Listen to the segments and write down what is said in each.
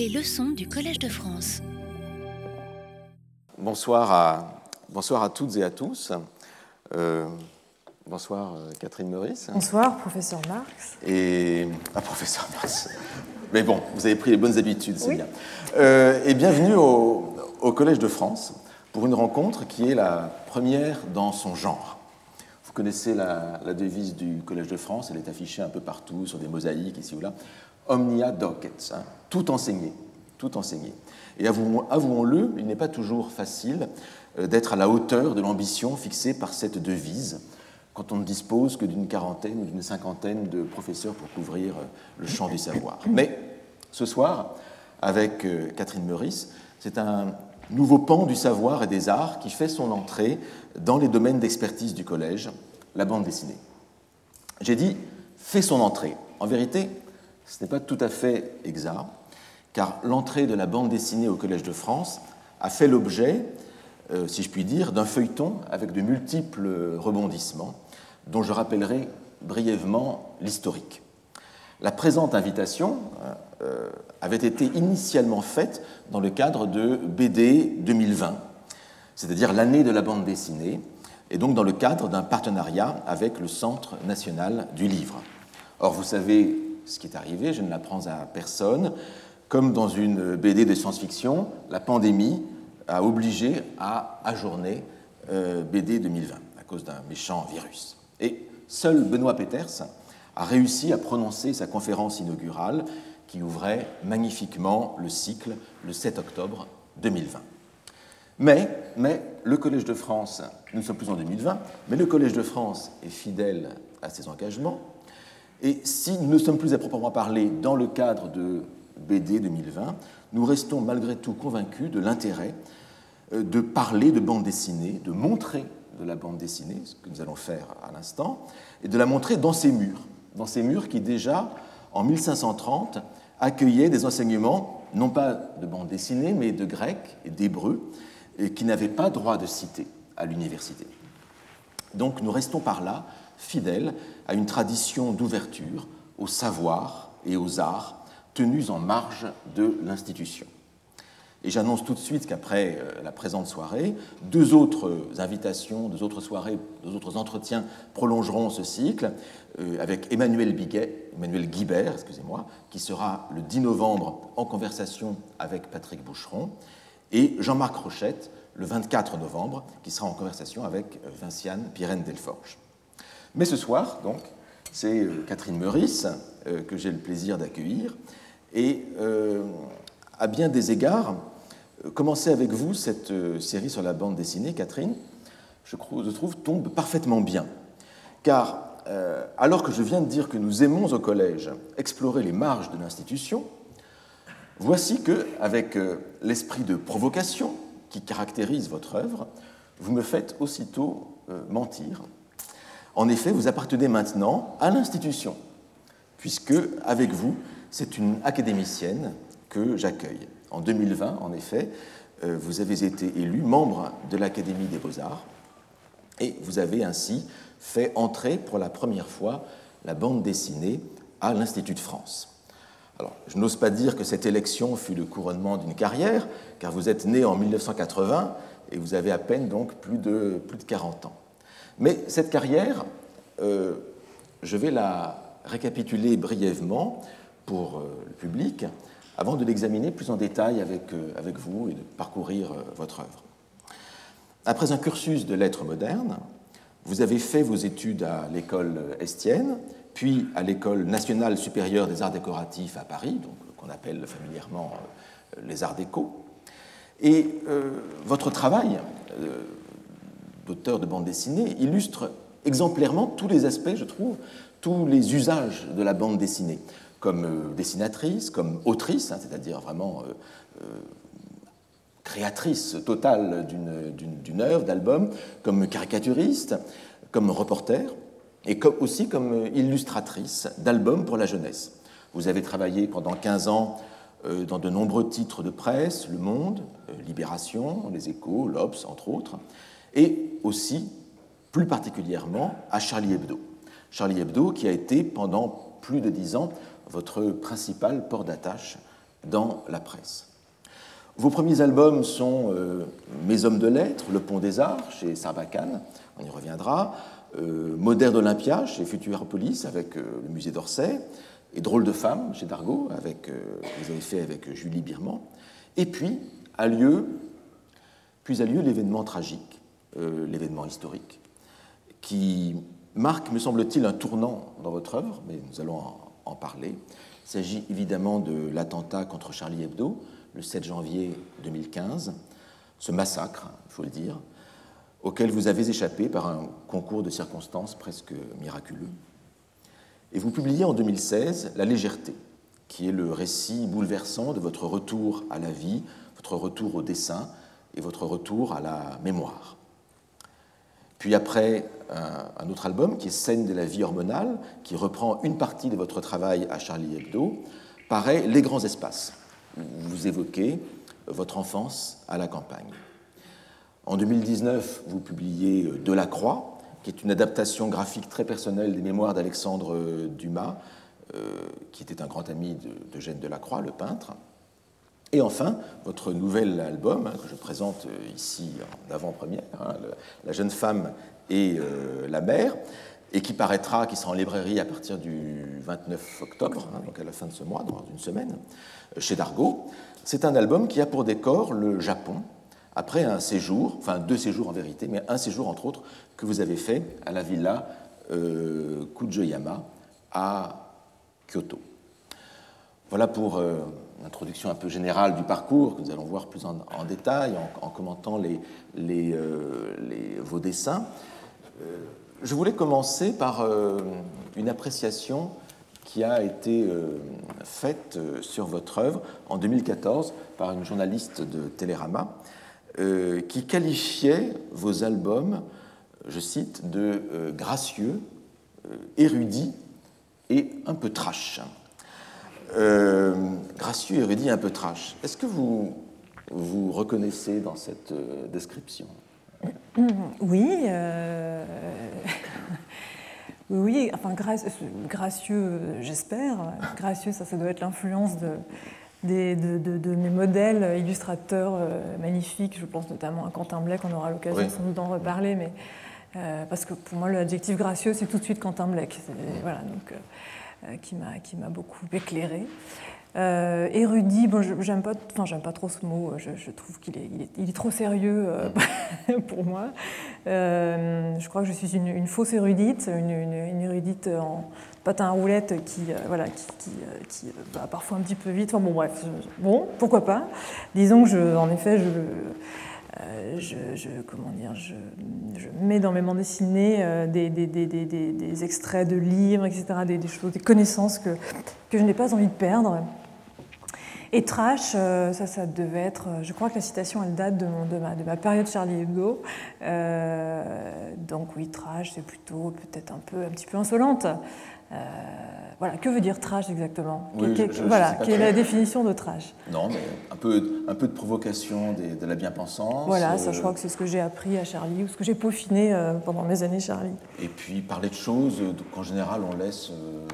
Les leçons du Collège de France. Bonsoir à, bonsoir à toutes et à tous. Euh, bonsoir euh, Catherine Meurice. Bonsoir professeur Marx. Et ah, professeur Marx. Mais bon, vous avez pris les bonnes habitudes, c'est bien. Euh, et bienvenue au, au Collège de France pour une rencontre qui est la première dans son genre. Vous connaissez la, la, devise du Collège de France, elle est affichée un peu partout sur des mosaïques ici ou là. Omnia docet, hein, tout enseigné, tout enseigné. Et avouons-le, il n'est pas toujours facile euh, d'être à la hauteur de l'ambition fixée par cette devise quand on ne dispose que d'une quarantaine ou d'une cinquantaine de professeurs pour couvrir euh, le champ du savoir. Mais ce soir, avec euh, Catherine Meurice, c'est un nouveau pan du savoir et des arts qui fait son entrée dans les domaines d'expertise du collège, la bande dessinée. J'ai dit fait son entrée. En vérité, ce n'est pas tout à fait exact, car l'entrée de la bande dessinée au Collège de France a fait l'objet, euh, si je puis dire, d'un feuilleton avec de multiples rebondissements, dont je rappellerai brièvement l'historique. La présente invitation euh, avait été initialement faite dans le cadre de BD 2020, c'est-à-dire l'année de la bande dessinée, et donc dans le cadre d'un partenariat avec le Centre national du livre. Or, vous savez ce qui est arrivé, je ne l'apprends à personne. Comme dans une BD de science-fiction, la pandémie a obligé à ajourner euh, BD 2020 à cause d'un méchant virus. Et seul Benoît Peters a réussi à prononcer sa conférence inaugurale qui ouvrait magnifiquement le cycle le 7 octobre 2020. Mais, mais le Collège de France, nous ne sommes plus en 2020, mais le Collège de France est fidèle à ses engagements et si nous ne sommes plus à proprement parler dans le cadre de BD 2020, nous restons malgré tout convaincus de l'intérêt euh, de parler de bande dessinée, de montrer de la bande dessinée, ce que nous allons faire à l'instant, et de la montrer dans ces murs, dans ces murs qui déjà, en 1530, accueillaient des enseignements, non pas de bande dessinée, mais de grec et d'hébreu, et qui n'avaient pas droit de citer à l'université. Donc nous restons par là fidèles à une tradition d'ouverture au savoir et aux arts tenus en marge de l'institution. Et j'annonce tout de suite qu'après euh, la présente soirée, deux autres invitations, deux autres soirées, deux autres entretiens prolongeront ce cycle euh, avec Emmanuel, Biguet, Guibert, excusez-moi, qui sera le 10 novembre en conversation avec Patrick Boucheron, et Jean-Marc Rochette le 24 novembre, qui sera en conversation avec euh, Vinciane Pirène Delforge. Mais ce soir, donc, c'est euh, Catherine Meurice euh, que j'ai le plaisir d'accueillir. Et euh, à bien des égards, commencer avec vous cette série sur la bande dessinée, Catherine, je trouve, tombe parfaitement bien. Car alors que je viens de dire que nous aimons au collège explorer les marges de l'institution, voici que, avec l'esprit de provocation qui caractérise votre œuvre, vous me faites aussitôt mentir en effet, vous appartenez maintenant à l'institution, puisque, avec vous, c'est une académicienne que j'accueille. En 2020, en effet, euh, vous avez été élu membre de l'Académie des beaux-arts et vous avez ainsi fait entrer pour la première fois la bande dessinée à l'Institut de France. Alors, je n'ose pas dire que cette élection fut le couronnement d'une carrière, car vous êtes né en 1980 et vous avez à peine donc plus de, plus de 40 ans. Mais cette carrière, euh, je vais la récapituler brièvement pour euh, le public avant de l'examiner plus en détail avec, euh, avec vous et de parcourir votre œuvre. Après un cursus de lettres modernes, vous avez fait vos études à l'école Estienne, puis à l'école nationale supérieure des arts décoratifs à Paris, qu'on appelle familièrement les arts déco. Et votre travail d'auteur de bande dessinée, illustre exemplairement tous les aspects, je trouve, tous les usages de la bande dessinée, comme euh, dessinatrice, comme autrice, hein, c'est-à-dire vraiment euh, euh, créatrice totale d'une œuvre, d'album, comme caricaturiste, comme reporter, et aussi comme illustratrice d'albums pour la jeunesse. Vous avez travaillé pendant 15 ans dans de nombreux titres de presse, Le Monde, Libération, Les Échos, l'Obs, entre autres et aussi, plus particulièrement, à Charlie Hebdo. Charlie Hebdo qui a été pendant plus de dix ans votre principal port d'attache dans la presse. Vos premiers albums sont Mes hommes de lettres, Le pont des arts chez Sarbacane, on y reviendra, Moderne Olympia chez Futuropolis avec le musée d'Orsay, et Drôle de femme chez Dargaud, avec, que vous avez fait avec Julie Birman. Et puis a lieu, puis a lieu l'événement tragique, l'événement historique, qui marque, me semble-t-il, un tournant dans votre œuvre, mais nous allons en, parler. Il s'agit évidemment de l'attentat contre Charlie Hebdo, le 7 janvier 2015, ce massacre, il faut le dire, auquel vous avez échappé par un concours de circonstances presque miraculeux. Et vous publiez en 2016 La légèreté, qui est le récit bouleversant de votre retour à la vie, votre retour au dessin et votre retour à la mémoire. Puis après, un, autre album qui est Scène de la vie hormonale, qui reprend une partie de votre travail à Charlie Hebdo, paraît Les grands espaces. vous évoquez votre enfance à la campagne. En 2019, vous publiez De la Croix, qui est une adaptation graphique très personnelle des mémoires d'Alexandre Dumas, euh, qui était un grand ami d'Eugène de, Delacroix, le peintre. Et enfin, votre nouvel album, hein, que je présente euh, ici en avant-première, hein, La jeune femme et euh, la mère, et qui paraîtra, qui sera en librairie à partir du 29 octobre, hein, donc à la fin de ce mois, dans une semaine, euh, chez Dargaud. C'est un album qui a pour décor le Japon, après un séjour, enfin deux séjours en vérité, mais un séjour entre autres que vous avez fait à la villa Kujoyama à Kyoto. Voilà pour euh, l'introduction un peu générale du parcours que nous allons voir plus en, détail en, commentant les, euh, vos dessins. Euh, je voulais commencer par une appréciation qui a été faite sur votre œuvre en 2014 par une journaliste de Télérama qui qualifiait vos albums, je cite, de gracieux, érudits et un peu trash. Euh, gracieux, érudit, un peu trash. Est-ce que vous vous reconnaissez dans cette euh, description? Oui. Euh, oui, enfin, gracieux, j'espère. Gracieux, ça, ça doit être l'influence de, de, mes modèles illustrateurs magnifiques. Je pense notamment à Quentin Blake, on aura l'occasion sans doute d'en reparler, mais parce que pour moi, l'adjectif gracieux, c'est tout de suite Quentin Blake. Voilà, donc, euh, qui m'a beaucoup éclairé. Euh, érudit, bon, j'aime pas, enfin, j'aime pas trop ce mot. Je, trouve qu'il est, il est, trop sérieux euh, pour moi. je crois que je suis une, fausse érudite, une, érudite en patin à roulette qui, voilà, qui, qui, va parfois un petit peu vite. Enfin, bon, bref, bon, pourquoi pas. Disons que, en effet, je euh, je, comment dire, je, mets dans mes bandes dessinées euh, des, des, extraits de livres, etc., des, choses, des connaissances que, que je n'ai pas envie de perdre. Et trash, euh, ça, ça devait être. Je crois que la citation, elle date de, mon, de, ma, de ma, période Charlie Hebdo. donc oui, trash, c'est plutôt peut-être un peu, un petit peu insolente. Voilà, que veut dire trash exactement? Voilà, quelle est la définition de trash? Non, mais un peu, un peu de provocation de la bien-pensance. Voilà, ça, je euh, crois que c'est ce que j'ai appris à Charlie, ou ce que j'ai peaufiné euh, pendant mes années Charlie. Et puis parler de choses qu'en général on laisse euh,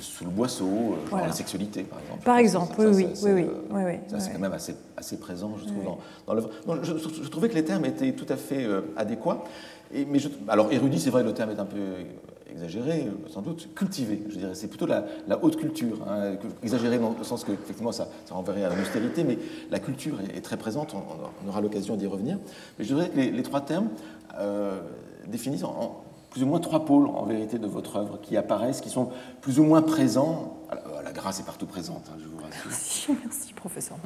sous le boisseau, la sexualité par exemple. Par exemple, oui, oui, oui, oui, Ça c'est quand même assez, assez présent, je trouve, dans, l'œuvre. Je, trouvais que les termes étaient tout à fait adéquats. Et, mais alors érudit, c'est vrai, le terme est un peu exagéré, sans doute, cultivé. Je dirais, c'est plutôt la, haute culture. Hein, exagéré dans le sens que, effectivement, ça, ça renverrait à l'austérité, mais la culture est, très présente, on, aura l'occasion d'y revenir. Mais je dirais que les, trois termes euh, définissent en, plus ou moins trois pôles, en vérité, de votre œuvre, qui apparaissent, qui sont plus ou moins présents. La, grâce est partout présente, hein, je vous rassure. Merci, merci, professeur.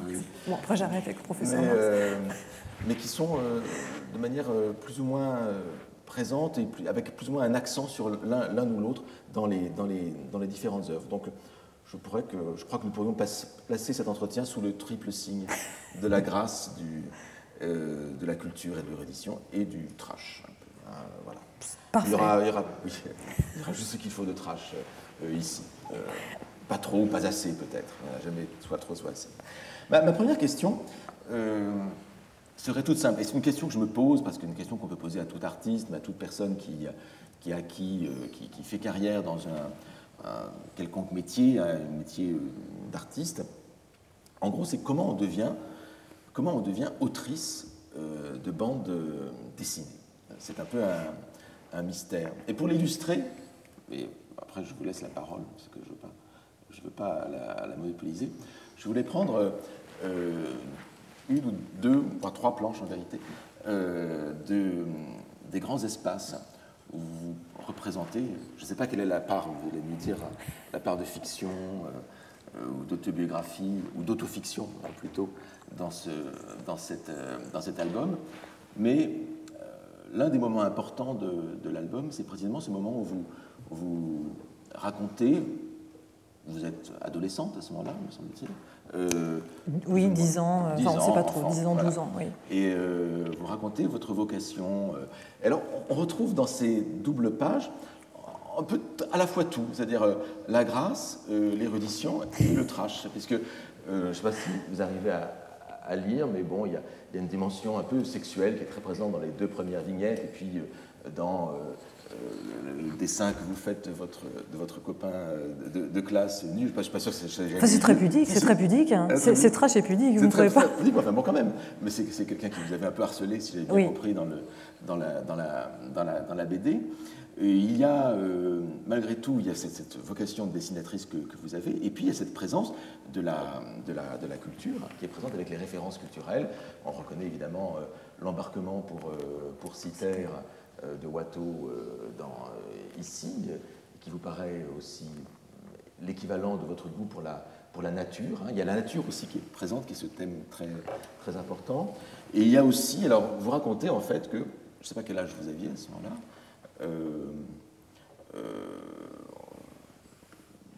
Bon, après, j'arrête avec le professeur. Mais, euh, mais qui sont, euh, de manière plus ou moins présente et avec plus ou moins un accent sur l'un ou l'autre dans les, dans, les, dans les différentes œuvres. Donc je, pourrais que, je crois que nous pourrions placer cet entretien sous le triple signe de la grâce, du, euh, de la culture et de l'érudition et du trash. Hein, voilà. Il, y aura, il, y aura, il, y aura, juste ce qu'il faut de trash euh, ici. Euh, pas trop, pas assez peut-être. jamais soit trop, soit assez. Ma, ma première question serait toute simple. Et c'est une question que je me pose, parce que c'est une question qu'on peut poser à tout artiste, à toute personne qui, qui, a, qui, euh, qui, fait carrière dans un, quelconque métier, un métier euh, d'artiste. En gros, c'est comment on devient, comment on devient autrice de bande dessinée. C'est un peu un, mystère. Et pour l'illustrer, et après je vous laisse la parole parce que je ne veux pas, je veux pas la, monopoliser, je voulais prendre une ou deux, ou trois planches en vérité, de, des grands espaces où vous représentez, je ne sais pas quelle est la part, vous allez me dire, la part de fiction euh, euh, ou d'autobiographie, ou d'autofiction hein, plutôt, dans, ce, dans, cette, euh, dans cet album. Mais l'un des moments importants de, l'album, c'est précisément ce moment où vous, vous racontez, vous êtes adolescente à ce moment-là, me semble-t-il, euh, oui, 10 ans, enfin, on ne sait pas trop, 10 ans, 12 ans, oui. Et euh, vous racontez votre vocation. Euh. alors, on retrouve dans ces doubles pages un peu à la fois tout, c'est-à-dire la grâce, l'érudition et le trash, puisque je ne sais pas si vous arrivez à, lire, mais bon, il y, y, a, une dimension un peu sexuelle qui est très présente dans les deux premières vignettes, et puis dans euh, le dessin que vous faites de votre, de votre copain de, de classe nu, je ne suis pas sûr que c'est... Enfin, c'est très pudique, c'est très pudique. Hein. C'est trash et pudique, vous ne trouvez pas pudique, enfin bon quand même. Mais c'est quelqu'un qui vous avait un peu harcelé, si j'ai bien compris, dans, le, dans, la, dans, la, dans, la, dans la BD. Et il y a, euh, malgré tout, il y a cette, vocation de dessinatrice que, que, vous avez, et puis il y a cette présence de la, de, la, de la culture qui est présente avec les références culturelles. On reconnaît évidemment euh, l'embarquement pour, pour Citer euh, de Watteau euh, euh, ici, qui vous paraît aussi l'équivalent de votre goût pour la, pour la nature. Hein. Il y a la nature aussi qui est présente, qui est ce thème très, très important. Et il y a aussi, alors vous racontez en fait que, je ne sais pas quel âge vous aviez à ce moment-là,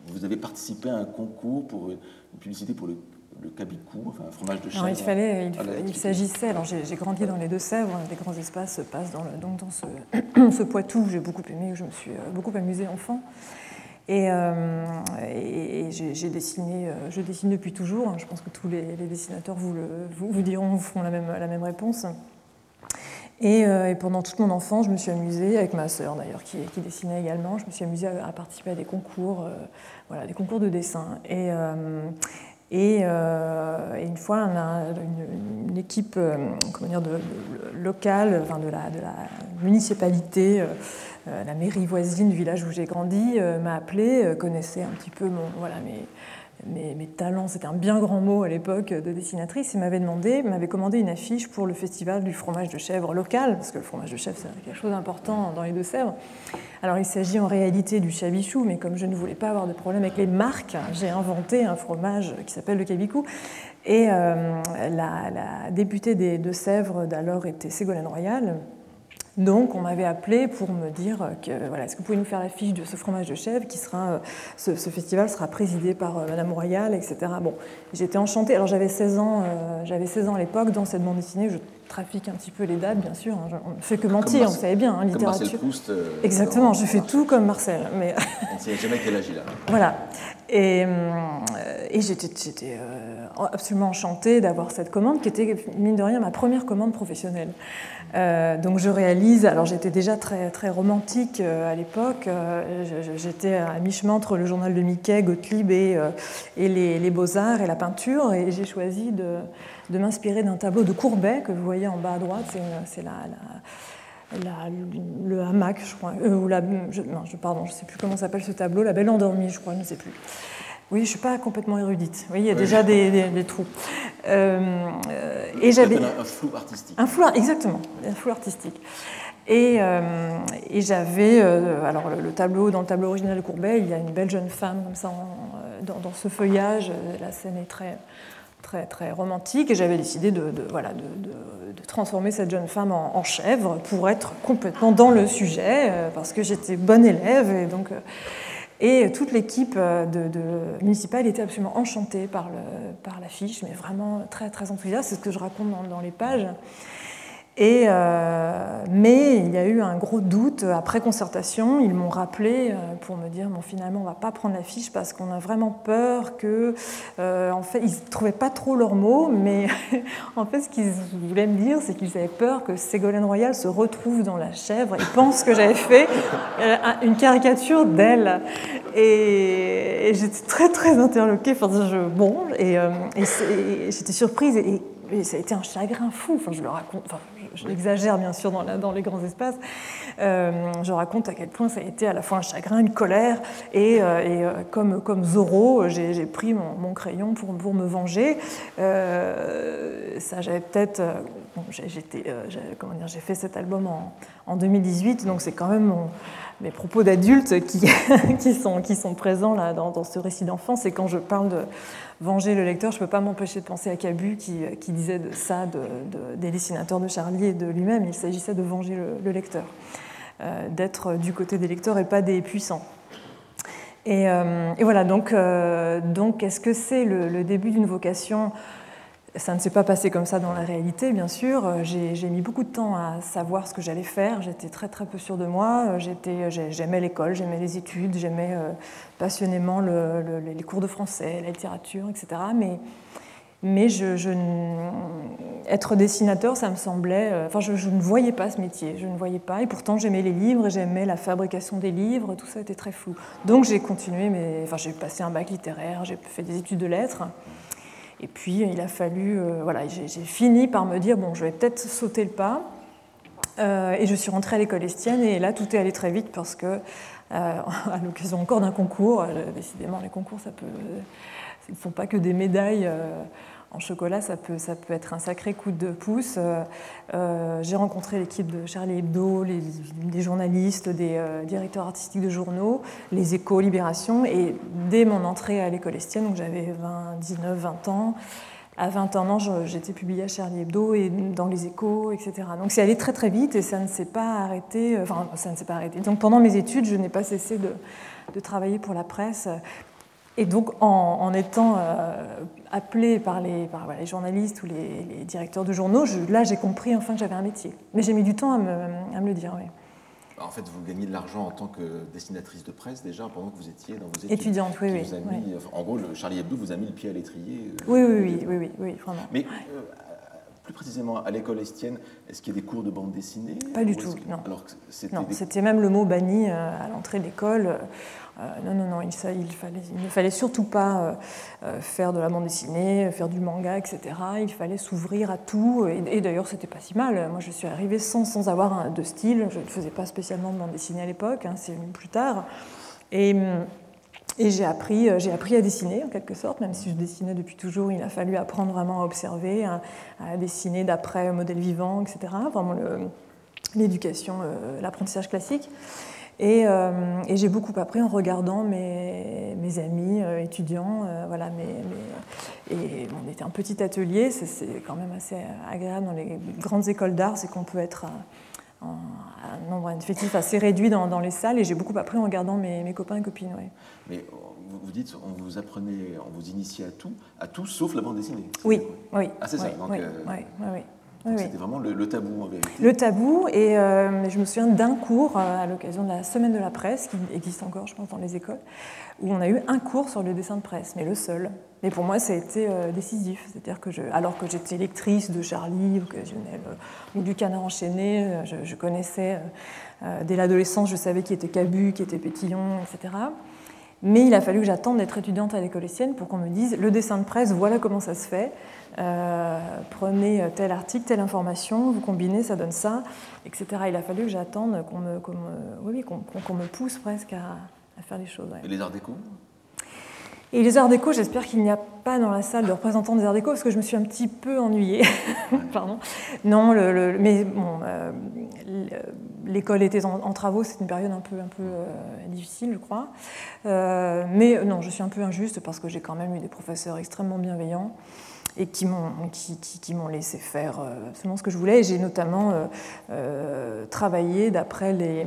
vous avez participé à un concours pour une publicité pour le le cabicou, enfin un fromage de chèvre. il fallait, il, s'agissait. Alors j'ai grandi dans les Deux-Sèvres, des grands espaces se passent dans, le, donc dans ce, ce Poitou j'ai beaucoup aimé, où je me suis euh, beaucoup amusée enfant. Et, euh, et, j'ai dessiné, euh, je dessine depuis toujours. Hein. Je pense que tous les, dessinateurs vous, le, vous, vous, diront, vous feront la même, la même réponse. Et, et, pendant toute mon enfance, je me suis amusée, avec ma sœur d'ailleurs, qui, qui, dessinait également, je me suis amusée à, participer à des concours, voilà, des concours de dessin. Et, euh, et, une fois, une, équipe euh, comment dire, locale, enfin de, la, municipalité, euh, la mairie voisine village où j'ai grandi, m'a appelé, connaissait un petit peu mon, voilà, mes, mes, talents, c'était un bien grand mot à l'époque de dessinatrice, et m'avait demandé, m'avait commandé une affiche pour le festival du fromage de chèvre local, parce que le fromage de chèvre c'est quelque chose d'important dans les Deux-Sèvres. Alors il s'agit en réalité du chabichou, mais comme je ne voulais pas avoir de problème avec les marques, j'ai inventé un fromage qui s'appelle le cabicou. Et euh, la, députée des Deux-Sèvres d'alors était Ségolène Royal, donc on m'avait appelé pour me dire que voilà, est-ce que vous pouvez nous faire la fiche de ce fromage de chèvre qui sera euh, ce, festival sera présidé par euh, Madame Royal, etc. Bon, j'étais enchantée. Alors j'avais 16 ans, euh, j'avais 16 ans à l'époque dans cette bande dessinée. Je trafique un petit peu les dates, bien sûr. Hein. on ne fait que mentir, vous savez bien, hein, littérature. Exactement, je fais tout comme Marcel. Mais... on ne sait jamais quel âge il a. Voilà. Et, et j'étais absolument enchantée d'avoir cette commande qui était, mine de rien, ma première commande professionnelle. Euh, donc je réalise, alors j'étais déjà très, très romantique euh, à l'époque, euh, j'étais à mi-chemin entre le journal de Mickey, Gottlieb et, et les, beaux-arts et la peinture, et j'ai choisi de, de m'inspirer d'un tableau de Courbet que vous voyez en bas à droite, c'est la, la, le hamac, je crois, ou la, je, non, je, pardon, je ne sais plus comment s'appelle ce tableau, La Belle Endormie, je crois, je ne sais plus. Oui, je ne suis pas complètement érudite. Oui, il y a déjà des, trous. Euh, et j'avais un, flou artistique. Un flou, exactement, un flou artistique. Et, euh, et j'avais, euh, alors le, tableau, dans le tableau original de Courbet, il y a une belle jeune femme comme ça dans, ce feuillage. La scène est très, très, très romantique, et j'avais décidé de, voilà, de, transformer cette jeune femme en, chèvre pour être complètement dans le sujet, parce que j'étais bonne élève, et donc et toute l'équipe euh, de, municipale était absolument enchantée par, le, par l'affiche, mais vraiment très, très enthousiaste. C'est ce que je raconte dans, les pages. Euh, mais il y a eu un gros doute après concertation. Ils m'ont rappelé euh, pour me dire bon, finalement, on ne va pas prendre la fiche parce qu'on a vraiment peur que. Euh, en fait, ils ne trouvaient pas trop leurs mots, mais en fait, ce qu'ils voulaient me dire, c'est qu'ils avaient peur que Ségolène Royal se retrouve dans la chèvre et pense que j'avais fait une caricature d'elle. Et, j'étais très, très interloquée. Bon, et, j'étais surprise. Et ça a été un chagrin fou. Je le raconte, enfin, j'exagère bien sûr dans, les grands espaces. Euh, je raconte à quel point ça a été à la fois un chagrin, une colère, et, euh, euh, comme, comme Zorro, j'ai pris mon, crayon pour, me venger. ça, j'avais peut-être, j'ai fait cet album en, en 2018, donc c'est quand même mon mes propos d'adultes qui, sont, présents dans, ce récit d'enfance. Et quand je parle de venger le lecteur, je ne peux pas m'empêcher de penser à Cabu qui, disait de ça de, des dessinateurs de Charlie et de lui-même. Il s'agissait de venger le, lecteur, euh, d'être du côté des lecteurs et pas des puissants. Et, euh, voilà, donc, euh, donc est-ce que c'est le, début d'une vocation ça ne s'est pas passé comme ça dans la réalité, bien sûr. Euh, j'ai mis beaucoup de temps à savoir ce que j'allais faire. J'étais très très peu sûre de moi. Euh, j'aimais l'école, j'aimais les études, j'aimais euh, passionnément les cours de français, la littérature, etc. Mais, être dessinateur, ça me semblait. Enfin, je, ne voyais pas ce métier. Je ne voyais pas. Et pourtant, j'aimais les livres, j'aimais la fabrication des livres. Tout ça était très flou. Donc, j'ai continué. Mais, enfin, j'ai passé un bac littéraire, j'ai fait des études de lettres. Et puis, il a fallu, euh, voilà, j'ai fini par me dire, bon, je vais peut-être sauter le pas. Euh, et je suis rentrée à l'école estienne, et là, tout est allé très vite parce que, euh, à l'occasion encore d'un concours, décidément, les concours, ça peut, ne sont pas que des médailles en chocolat, ça peut, ça peut être un sacré coup de pouce. Euh, euh, j'ai rencontré l'équipe de Charlie Hebdo, les, des journalistes, des euh, directeurs artistiques de journaux, les échos, Libération, et dès mon entrée à l'école estienne, donc j'avais 19, 20 ans, à 21 ans, j'étais publiée à Charlie Hebdo et dans les échos, etc. Donc c'est allé très très vite et ça ne s'est pas arrêté. Enfin, ça ne s'est pas arrêté. Donc pendant mes études, je n'ai pas cessé de, travailler pour la presse. Et donc, en, étant euh, appelée par, les, les, journalistes ou les, directeurs de journaux, là, j'ai compris enfin que j'avais un métier. Mais j'ai mis du temps à me, à me le dire, oui. En fait, vous gagnez de l'argent en tant que dessinatrice de presse déjà pendant que vous étiez dans vos études. Étudiante, oui, oui, En gros, le Charlie Hebdo vous a mis le pied à l'étrier. Euh, oui, oui, oui, oui, oui, vraiment. Mais euh, plus précisément, à l'école estienne, est-ce qu'il y a des cours de bande dessinée Pas du tout, non. Alors c'était même le mot banni à l'entrée de l'école. Euh, non, non, non, il, fallait, ne fallait surtout pas euh, euh, faire de la bande dessinée, faire du manga, etc. Il fallait s'ouvrir à tout. Et, d'ailleurs, c'était pas si mal. Moi, je suis arrivée sans, sans avoir de style. Je ne faisais pas spécialement de bande dessinée à l'époque, hein, c'est plus tard. Et. Et j'ai appris, appris à dessiner en quelque sorte, même si je dessinais depuis toujours, il a fallu apprendre vraiment à observer, à, dessiner d'après modèle vivant, etc. Vraiment l'éducation, l'apprentissage classique. Euh, et, j'ai beaucoup appris en regardant mes, mes amis euh, étudiants. Euh, voilà, et on était un petit atelier, c'est quand même assez agréable dans les grandes écoles d'art, c'est qu'on peut être un, un nombre effectif assez réduit dans, dans les salles. Et j'ai beaucoup appris en regardant mes, copains et copines. Ouais. Mais vous dites, on vous apprenait, on vous initiait à tout, à tout sauf la bande dessinée. Oui, oui. Ah, c'est ça. Donc, oui, oui, oui. C'était vraiment le, tabou en vérité. Le tabou, et euh, je me souviens d'un cours euh, à l'occasion de la semaine de la presse, qui existe encore, je pense, dans les écoles, où on a eu un cours sur le dessin de presse, mais le seul. Mais pour moi, ça a été euh, décisif. C'est-à-dire que, je, alors que j'étais lectrice de Charlie, occasionnelle, ou du Canard enchaîné, je, connaissais, dès l'adolescence, je savais qui était Cabu, qui était Pétillon, etc. Mais il a fallu que j'attende d'être étudiante à l'école essienne pour qu'on me dise le dessin de presse, voilà comment ça se fait. Euh, prenez tel article, telle information, vous combinez, ça donne ça, etc. Il a fallu que j'attende qu'on me, pousse presque à, faire les choses. Et les arts déco? Et les arts déco, j'espère qu'il n'y a pas dans la salle de représentants des arts déco, parce que je me suis un petit peu ennuyée. Pardon. Non, mais euh, l'école était en, travaux, c'est une période un peu, euh, difficile, je crois. mais non, je suis un peu injuste parce que j'ai quand même eu des professeurs extrêmement bienveillants et qui m'ont qui, qui, laissé faire euh, seulement ce que je voulais. J'ai notamment euh, euh, travaillé d'après les,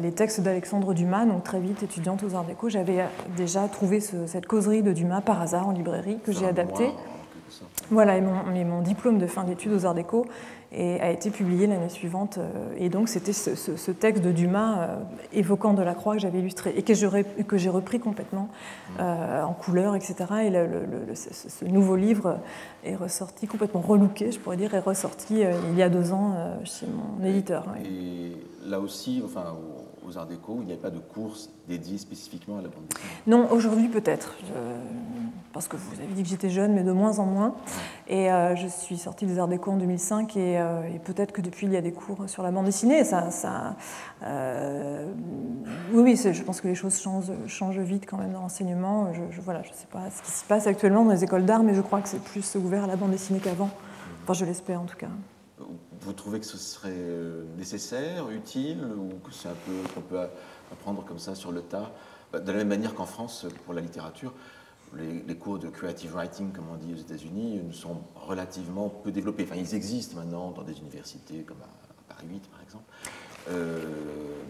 les, textes d'Alexandre Dumas, donc très vite étudiante aux Arts Déco. J'avais déjà trouvé cette causerie de Dumas par hasard en librairie que j'ai adaptée. Voilà, et mon, mon diplôme de fin d'études aux Arts Déco et a été publié l'année suivante. Euh, et donc c'était ce, texte de Dumas euh, évoquant Delacroix que j'avais illustré et que j'ai repris complètement euh, en couleur, etc. Et le, ce, nouveau livre est ressorti complètement relooké, je pourrais dire, est ressorti il y a deux ans chez mon éditeur. Et là aussi, enfin, aux Arts Déco, il n'y a pas de course dédiée spécifiquement à la bande dessinée? Non, aujourd'hui peut-être. Parce que vous avez dit que j'étais jeune, mais de moins en moins. Et euh, je suis sortie des Arts Déco en 2005, euh, et, peut-être que depuis, il y a des cours sur la bande dessinée. Ça, ça euh, oui, oui je pense que les choses changent, changent vite quand même dans l'enseignement. Je, je, voilà, je ne sais pas ce qui se passe actuellement dans les écoles d'art, mais je crois que c'est plus ouvert à la bande dessinée qu'avant. Enfin, je l'espère en tout cas. Vous trouvez que ce serait nécessaire, utile, ou que c'est un peu qu'on peut apprendre comme ça sur le tas? Bah, De la même manière qu'en France, pour la littérature, les, cours de creative writing, comme on dit aux États-Unis, sont relativement peu développés. Enfin, ils existent maintenant dans des universités comme à, Paris 8, par exemple. Euh,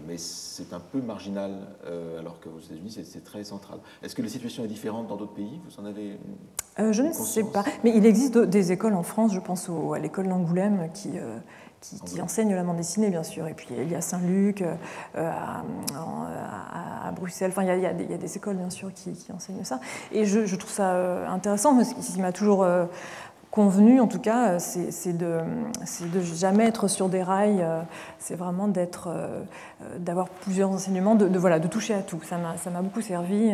mais c'est un peu marginal, euh, alors qu'aux États-Unis, c'est très central. Est-ce que la situation est différente dans d'autres pays? Vous en avez euh, Je ne sais pas. Mais il existe des écoles en France, je pense à l'école d'Angoulême, qui, qui, enseigne la bande dessinée, bien sûr. Et puis il y a Saint-Luc, euh, à, Bruxelles. Enfin, il y, a, des, écoles, bien sûr, qui, enseignent ça. Et je, trouve ça intéressant, parce qu'il m'a toujours euh, convenu, en tout cas, c'est de, jamais être sur des rails, c'est vraiment d'être, d'avoir plusieurs enseignements, de, voilà, de toucher à tout. Ça m'a beaucoup servi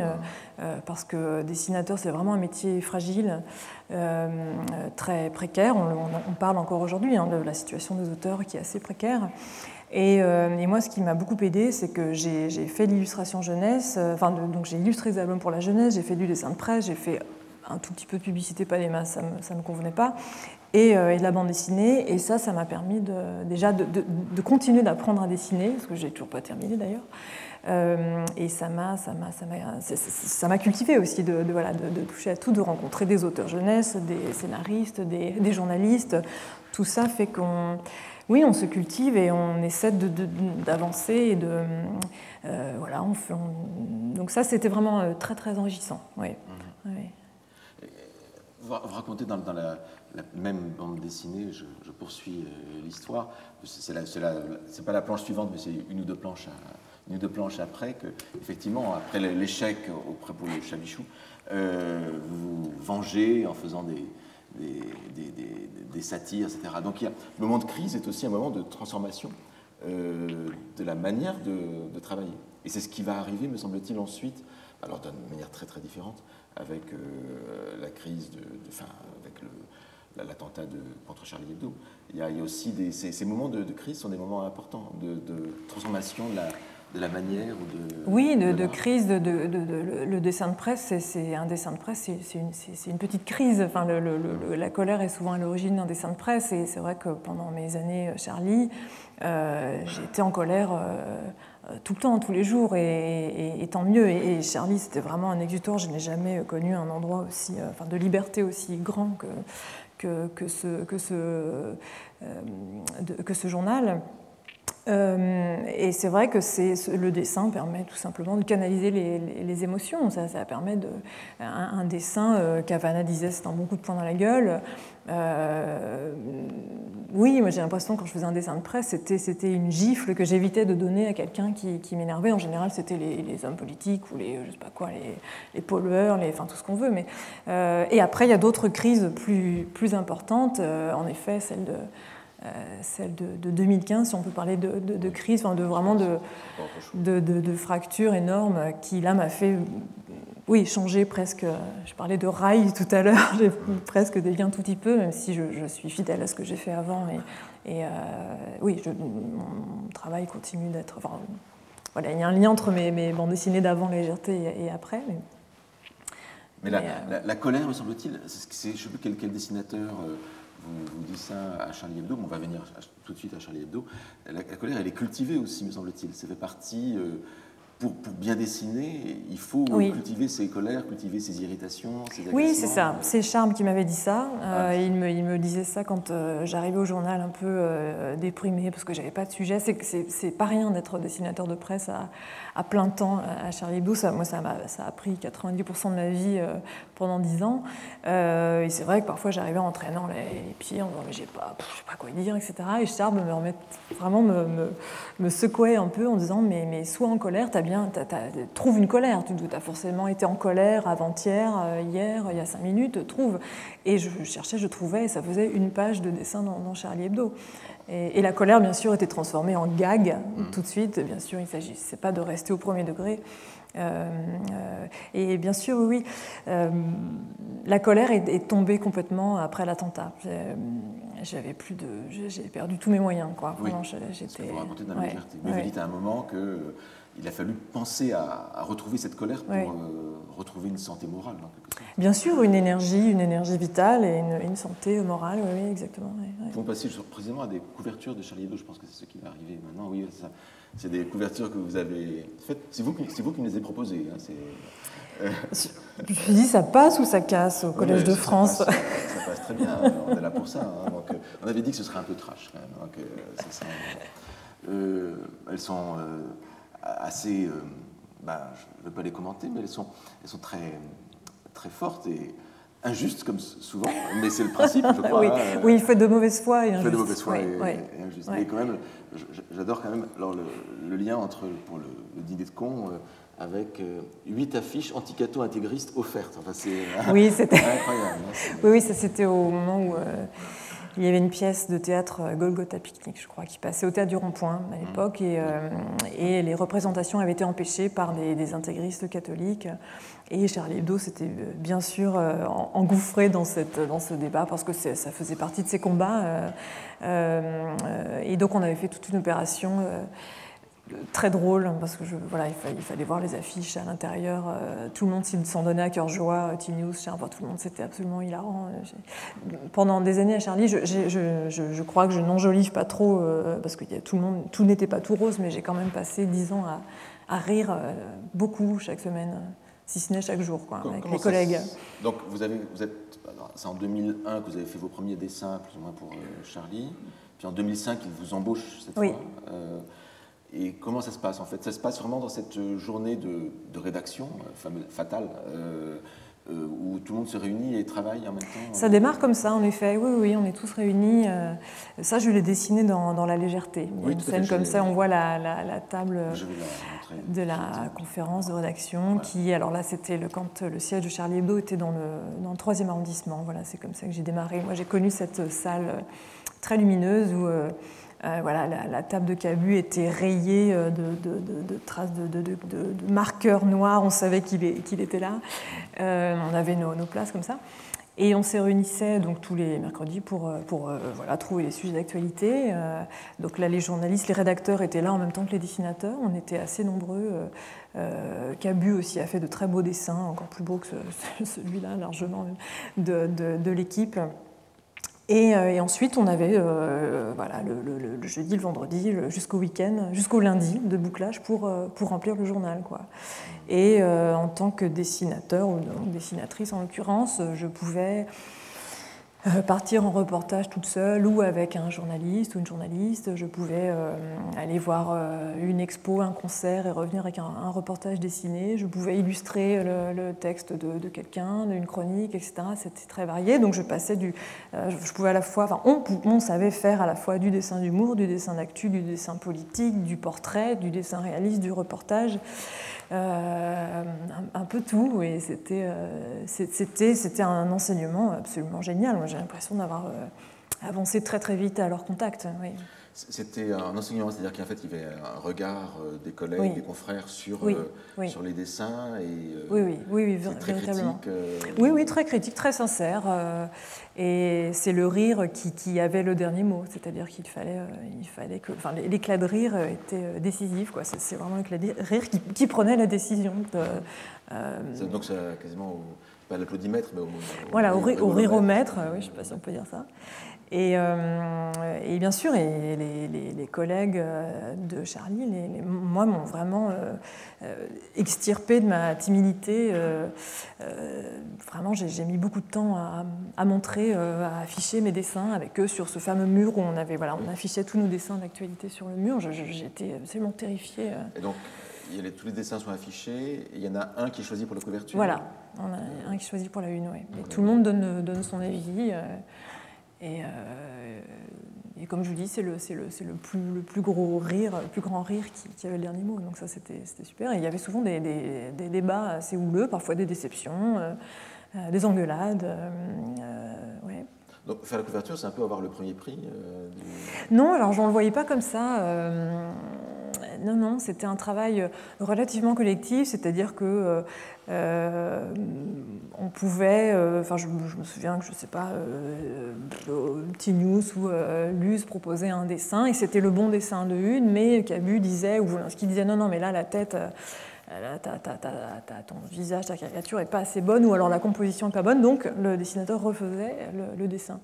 parce que dessinateur, c'est vraiment un métier fragile. Euh, très précaire. On, parle encore aujourd'hui hein, de la situation des auteurs qui est assez précaire. Euh, et, moi, ce qui m'a beaucoup aidé, c'est que j'ai fait l'illustration jeunesse, euh, donc j'ai illustré des albums pour la jeunesse, j'ai fait du dessin de presse, j'ai fait un tout petit peu de publicité, pas des masses, ça ne me, convenait pas, et, de la bande dessinée. Et ça, ça m'a permis de, déjà de, de continuer d'apprendre à dessiner, parce que j'ai toujours pas terminé d'ailleurs. Euh, et ça m'a, ça m'a, ça m'a, cultivé aussi de, voilà, de, toucher à tout, de rencontrer des auteurs jeunesse, des scénaristes, des, journalistes. Tout ça fait qu'on, oui, on se cultive et on essaie d'avancer et de, euh, voilà, on fait, donc ça, c'était vraiment euh, très très enrichissant. Oui. Mmh. Vous racontez dans, la, même bande dessinée, je, poursuis l'histoire. C'est, pas la planche suivante, mais c'est une ou deux planches à une ou deux planches après, que, effectivement, après l'échec au propos de Chabichou, euh, vous vengez en faisant des, satires, etc. Donc il y a, le moment de crise est aussi un moment de transformation euh, de la manière de, travailler. Et c'est ce qui va arriver, me semble-t-il, ensuite, alors d'une manière très très différente, avec euh, la crise de, enfin, avec l'attentat contre Charlie Hebdo. Il y a, aussi des, ces, moments de, crise sont des moments importants de, de transformation de la, de la manière ou de, Oui, de, crise. De, le dessin de presse, c'est un dessin de presse, c'est une, une, petite crise. Enfin, la colère est souvent à l'origine d'un dessin de presse. Et c'est vrai que pendant mes années euh, Charlie, euh, j'étais en colère euh, tout le temps, tous les jours, et, tant mieux. Et, Charlie, c'était vraiment un exutoire. Je n'ai jamais connu un endroit aussi, enfin, de liberté aussi grand que, que, ce, que, ce, que ce journal. Euh, et c'est vrai que le dessin permet tout simplement de canaliser les, émotions. Ça, ça permet de, un, dessin, euh, Cavana disait, c'est un bon coup de poing dans la gueule. Euh, oui, moi j'ai l'impression quand je faisais un dessin de presse, c'était une gifle que j'évitais de donner à quelqu'un qui, m'énervait. En général, c'était les, hommes politiques ou les, je sais pas quoi, les, pollueurs, les, enfin tout ce qu'on veut. Mais, et après, il y a d'autres crises plus, plus importantes. en effet, celle de euh, celle de, 2015, si on peut parler de, crise, enfin de vraiment de, de, fracture énorme qui là m'a fait oui, changer presque. Je parlais de rail tout à l'heure, j'ai presque dévié un tout petit peu, même si je, suis fidèle à ce que j'ai fait avant. Et, et euh, oui, mon travail continue d'être. Enfin, voilà, il y a un lien entre mes, mes bandes dessinées d'avant légèreté et, après. Mais, la, euh, la, colère, me semble-t-il, je ne sais plus quel, quel dessinateur vous, dites ça à Charlie Hebdo, mais on va venir tout de suite à Charlie Hebdo. La, colère, elle est cultivée aussi, me semble-t-il. Ça fait partie euh, pour, bien dessiner, il faut cultiver ses colères, cultiver ses irritations, ses Oui, c'est ça. C'est Charme qui m'avait dit ça. Euh, ah. il, me, il, me, disait ça quand euh, j'arrivais au journal un peu euh, déprimée parce que j'avais pas de sujet. C'est pas rien d'être dessinateur de presse à, à, plein temps à Charlie Hebdo. Ça, moi, ça a, ça a pris 90% de ma vie pendant 10 ans. et c'est vrai que parfois j'arrivais en entraînant les, pieds en disant mais j'ai pas, sais pas quoi dire, etc. Et Charme me remet, vraiment me, me, secouait un peu en disant mais, mais sois en colère, as bien, trouve une colère. Tu as forcément été en colère avant-hier, euh, hier, il y a cinq minutes, trouve. Et je cherchais, je trouvais, et ça faisait une page de dessin dans, Charlie Hebdo. Et, la colère, bien sûr, était transformée en gag mm. tout de suite. Bien sûr, il ne s'agissait pas de rester au premier degré. Euh, euh, et bien sûr, oui, la colère est, tombée complètement après l'attentat. J'avais plus de, j'ai perdu tous mes moyens, quoi. Oui, j'étais. Vous racontez dans la légèreté. Vous avez dit à un moment que il a fallu penser à, retrouver cette colère pour euh, retrouver une santé morale. Bien sûr, une énergie, une énergie vitale et une, santé morale, oui, exactement. Oui, Pour passer précisément à des couvertures de Charlie Hebdo, je pense que c'est ce qui va arriver maintenant. Oui, c'est des couvertures que vous avez faites. C'est vous, qui, vous qui me les avez proposées. Hein, euh, je me dis, ça passe ou ça casse au Collège de France ça passe, très bien, on est là pour ça. Hein, donc, euh, on avait dit que ce serait un peu trash quand même. Donc, ça, elles sont assez. Euh, bah, je ne vais pas les commenter, mais elles sont, elles sont très, très fortes et injustes, comme souvent. Mais c'est le principe, je crois. oui, hein. oui, il fait de mauvaise foi et injuste. Il fait de mauvaise foi et, injuste. Mais quand même, j'adore quand même alors, le, lien entre, pour le, dîner de con, euh, avec euh, huit affiches anticato intégristes offertes. Enfin, c'est oui, c'était incroyable. Hein, oui, oui, ça c'était au moment où. Il y avait une pièce de théâtre euh, Golgotha Picnic, je crois, qui passait au théâtre du Rond-Point à l'époque, et, euh, et, les représentations avaient été empêchées par des, intégristes catholiques. Et Charlie Hebdo s'était euh, bien sûr engouffré dans, cette, dans ce débat parce que ça faisait partie de ses combats. et donc on avait fait toute une opération très drôle parce que je, voilà, il, fallait, voir les affiches à l'intérieur. Euh, tout le monde s'en donnait à cœur joie. Euh, T-News, tout le monde, c'était absolument hilarant. Euh, pendant des années à Charlie, je, je, je, crois que je n'enjolive pas trop parce que y a tout le monde, tout n'était pas tout rose, mais j'ai quand même passé dix ans à, à rire beaucoup chaque semaine, si ce n'est chaque jour, quoi, avec mes collègues. Donc vous avez, vous êtes, c'est en 2001 que vous avez fait vos premiers dessins, plus ou moins pour Charlie. Puis en 2005, il vous embauche cette oui. fois. Et comment ça se passe en fait? Ça se passe vraiment dans cette journée de, rédaction euh, fatale euh, euh, où tout le monde se réunit et travaille en même temps? Ça démarre comme ça, en effet. Oui, oui, on est tous réunis. ça, je l'ai dessiné dans, La légèreté. Il y a une scène comme ça, on voit la, table de la conférence de rédaction qui, alors là, c'était le, quand le siège de Charlie Hebdo était dans le, dans le 3e arrondissement. Voilà, c'est comme ça que j'ai démarré. Moi, j'ai connu cette salle très lumineuse où euh, voilà, la, table de Cabu était rayée euh, de, traces de, marqueurs noirs, on savait qu'il était là. Euh, on avait nos, places comme ça. Et on se réunissait donc tous les mercredis pour, trouver les sujets d'actualité. donc là, les journalistes, les rédacteurs étaient là en même temps que les dessinateurs. On était assez nombreux. Cabu aussi a fait de très beaux dessins, encore plus beaux que celui-là, largement, de l'équipe. Euh, et, ensuite, on avait euh, voilà, le, jeudi, le vendredi, jusqu'au week-end, jusqu'au lundi de bouclage pour, euh, pour remplir le journal. Quoi. Et en tant que dessinateur, ou dessinatrice en l'occurrence, je pouvais partir en reportage toute seule ou avec un journaliste ou une journaliste. Je pouvais euh, aller voir euh, une expo, un concert et revenir avec un, reportage dessiné. Je pouvais illustrer le, texte de, quelqu'un, d'une chronique, etc. C'était très varié. Donc je passais du. je pouvais à la fois. Enfin, on, on, savait faire à la fois du dessin d'humour, du dessin d'actu, du dessin politique, du portrait, du dessin réaliste, du reportage. Euh, un, peu tout. Et c'était, euh, un enseignement absolument génial. J'ai l'impression d'avoir euh, avancé très très vite à leur contact. C'était un enseignement, c'est-à-dire qu'en fait, il y avait un regard des collègues, des confrères sur, sur les dessins. Et, oui, oui, oui, véritablement. oui, oui, très critique, très sincère. et c'est le rire qui, qui, avait le dernier mot, c'est-à-dire qu'il fallait, il fallait que. Enfin, l'éclat de rire était décisif, quoi. C'est vraiment l'éclat de rire qui, qui, prenait la décision. De, donc, ça quasiment pas l'applaudimètre, mais au, voilà, au, au, riromètre, oui, je ne sais pas si on peut dire ça. Et, euh, et, bien sûr, et les, collègues euh, de Charlie, moi, m'ont vraiment euh, extirpé de ma timidité. vraiment, j'ai mis beaucoup de temps à, montrer, à afficher mes dessins avec eux sur ce fameux mur où on, avait, voilà, on affichait tous nos dessins d'actualité sur le mur. J'étais absolument terrifiée. Et donc, tous les dessins sont affichés, il y en a un qui est choisi pour la couverture Voilà, on a un qui est choisi pour la une, oui. Et tout le monde donne, donne son avis. Et, euh, et, comme je vous dis, c'est le, le, le, plus, le plus gros rire, le plus grand rire qui, qui avait le dernier mot. Donc ça, c'était super. Et il y avait souvent des, des, des, débats assez houleux, parfois des déceptions, euh, euh, des engueulades. ouais. Donc faire la couverture, c'est un peu avoir le premier prix Non, alors je ne le voyais pas comme ça non, non, c'était un travail relativement collectif, c'est-à-dire que euh, on pouvait, euh, enfin je, me souviens que je sais pas, euh, Tinius ou Luz proposaient un dessin et c'était le bon dessin de une, mais Cabu disait, ou qui disait non, non, mais là la tête ton visage, ta caricature n'est pas assez bonne, ou alors la composition n'est pas bonne, donc le dessinateur refaisait le dessin.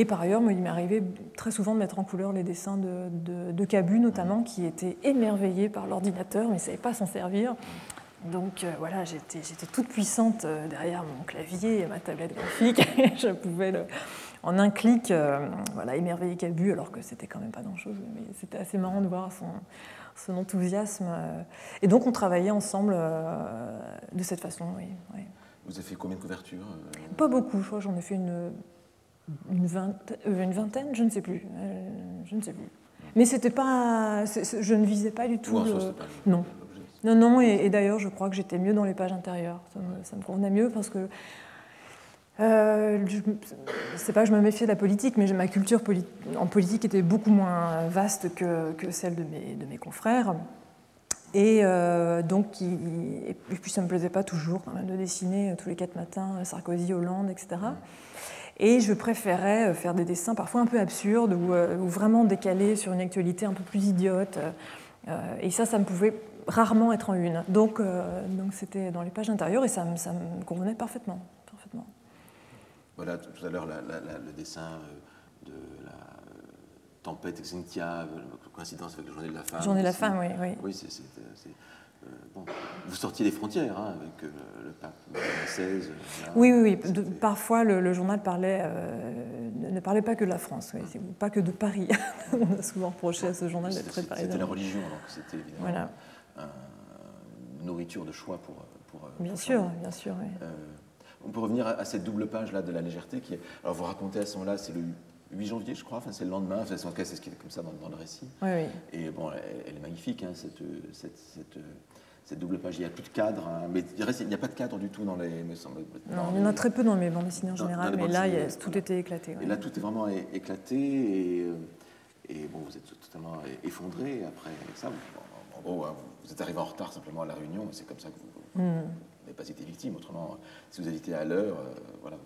Et par ailleurs, il m'est arrivé très souvent de mettre en couleur les dessins de, de, Cabu, notamment, qui étaient émerveillés par l'ordinateur, mais ne savaient pas s'en servir. Donc euh, voilà, j'étais toute puissante euh, derrière mon clavier et ma tablette graphique. je pouvais, en un clic, euh, voilà, émerveiller Cabu, alors que c'était quand même pas grand-chose. Mais c'était assez marrant de voir son, son enthousiasme. Et donc on travaillait ensemble de cette façon. Oui, Vous avez fait combien de couvertures Pas beaucoup, je crois j'en ai fait une une, euh, une, vingtaine, je ne sais plus. Euh, je ne sais plus. Mais c'était pas, je ne visais pas du tout. non. Non, non, et, d'ailleurs, je crois que j'étais mieux dans les pages intérieures. Ça me, convenait mieux parce que. Euh, c'est pas que je me méfiais de la politique, mais ma culture en politique était beaucoup moins vaste que, que celle de mes, de mes confrères. Et euh, donc, et puis ça ne me plaisait pas toujours quand même de dessiner tous les quatre matins Sarkozy, Hollande, etc. Et je préférais euh, faire des dessins parfois un peu absurdes ou, euh, vraiment décalés sur une actualité un peu plus idiote. Euh, et ça, ça me pouvait rarement être en une. Donc, donc c'était dans les pages intérieures et ça, ça me convenait parfaitement. parfaitement. Voilà, tout à l'heure, le dessin de la tempête Xintia, coïncidence avec la journée de la femme. Journée de la femme, oui. Oui, oui c'est euh, bon, vous sortiez des frontières hein, avec euh, le pape XVI. oui, oui, oui. parfois, le, journal parlait, euh, ne parlait pas que de la France, pas que de Paris. On a souvent reproché à ce journal d'être très parisien. C'était la religion, donc c'était évidemment voilà. une nourriture de choix pour. pour bien sûr, bien sûr. on peut revenir à, cette double page là de la légèreté qui est. Alors, vous racontez à ce moment-là, c'est le 8 janvier, je crois, enfin, c'est le lendemain, enfin, c'est ce qui est comme ça dans, le récit. Oui, oui. Et bon, elle, est magnifique, hein, cette, cette, cette, cette double page. Il n'y a plus de cadre, hein. mais il n'y a pas de cadre du tout dans les. Me semble, non, il y en a très peu dans mes bandes dessinées en général, mais là, tout était éclaté. Et là, tout est vraiment éclaté, et, euh, et, bon, vous êtes totalement effondré après ça. en gros, hein, vous êtes arrivé en retard simplement à la réunion, et c'est comme ça que vous hmm. n'avez pas été victime. Autrement, si vous aviez été à l'heure, euh, voilà,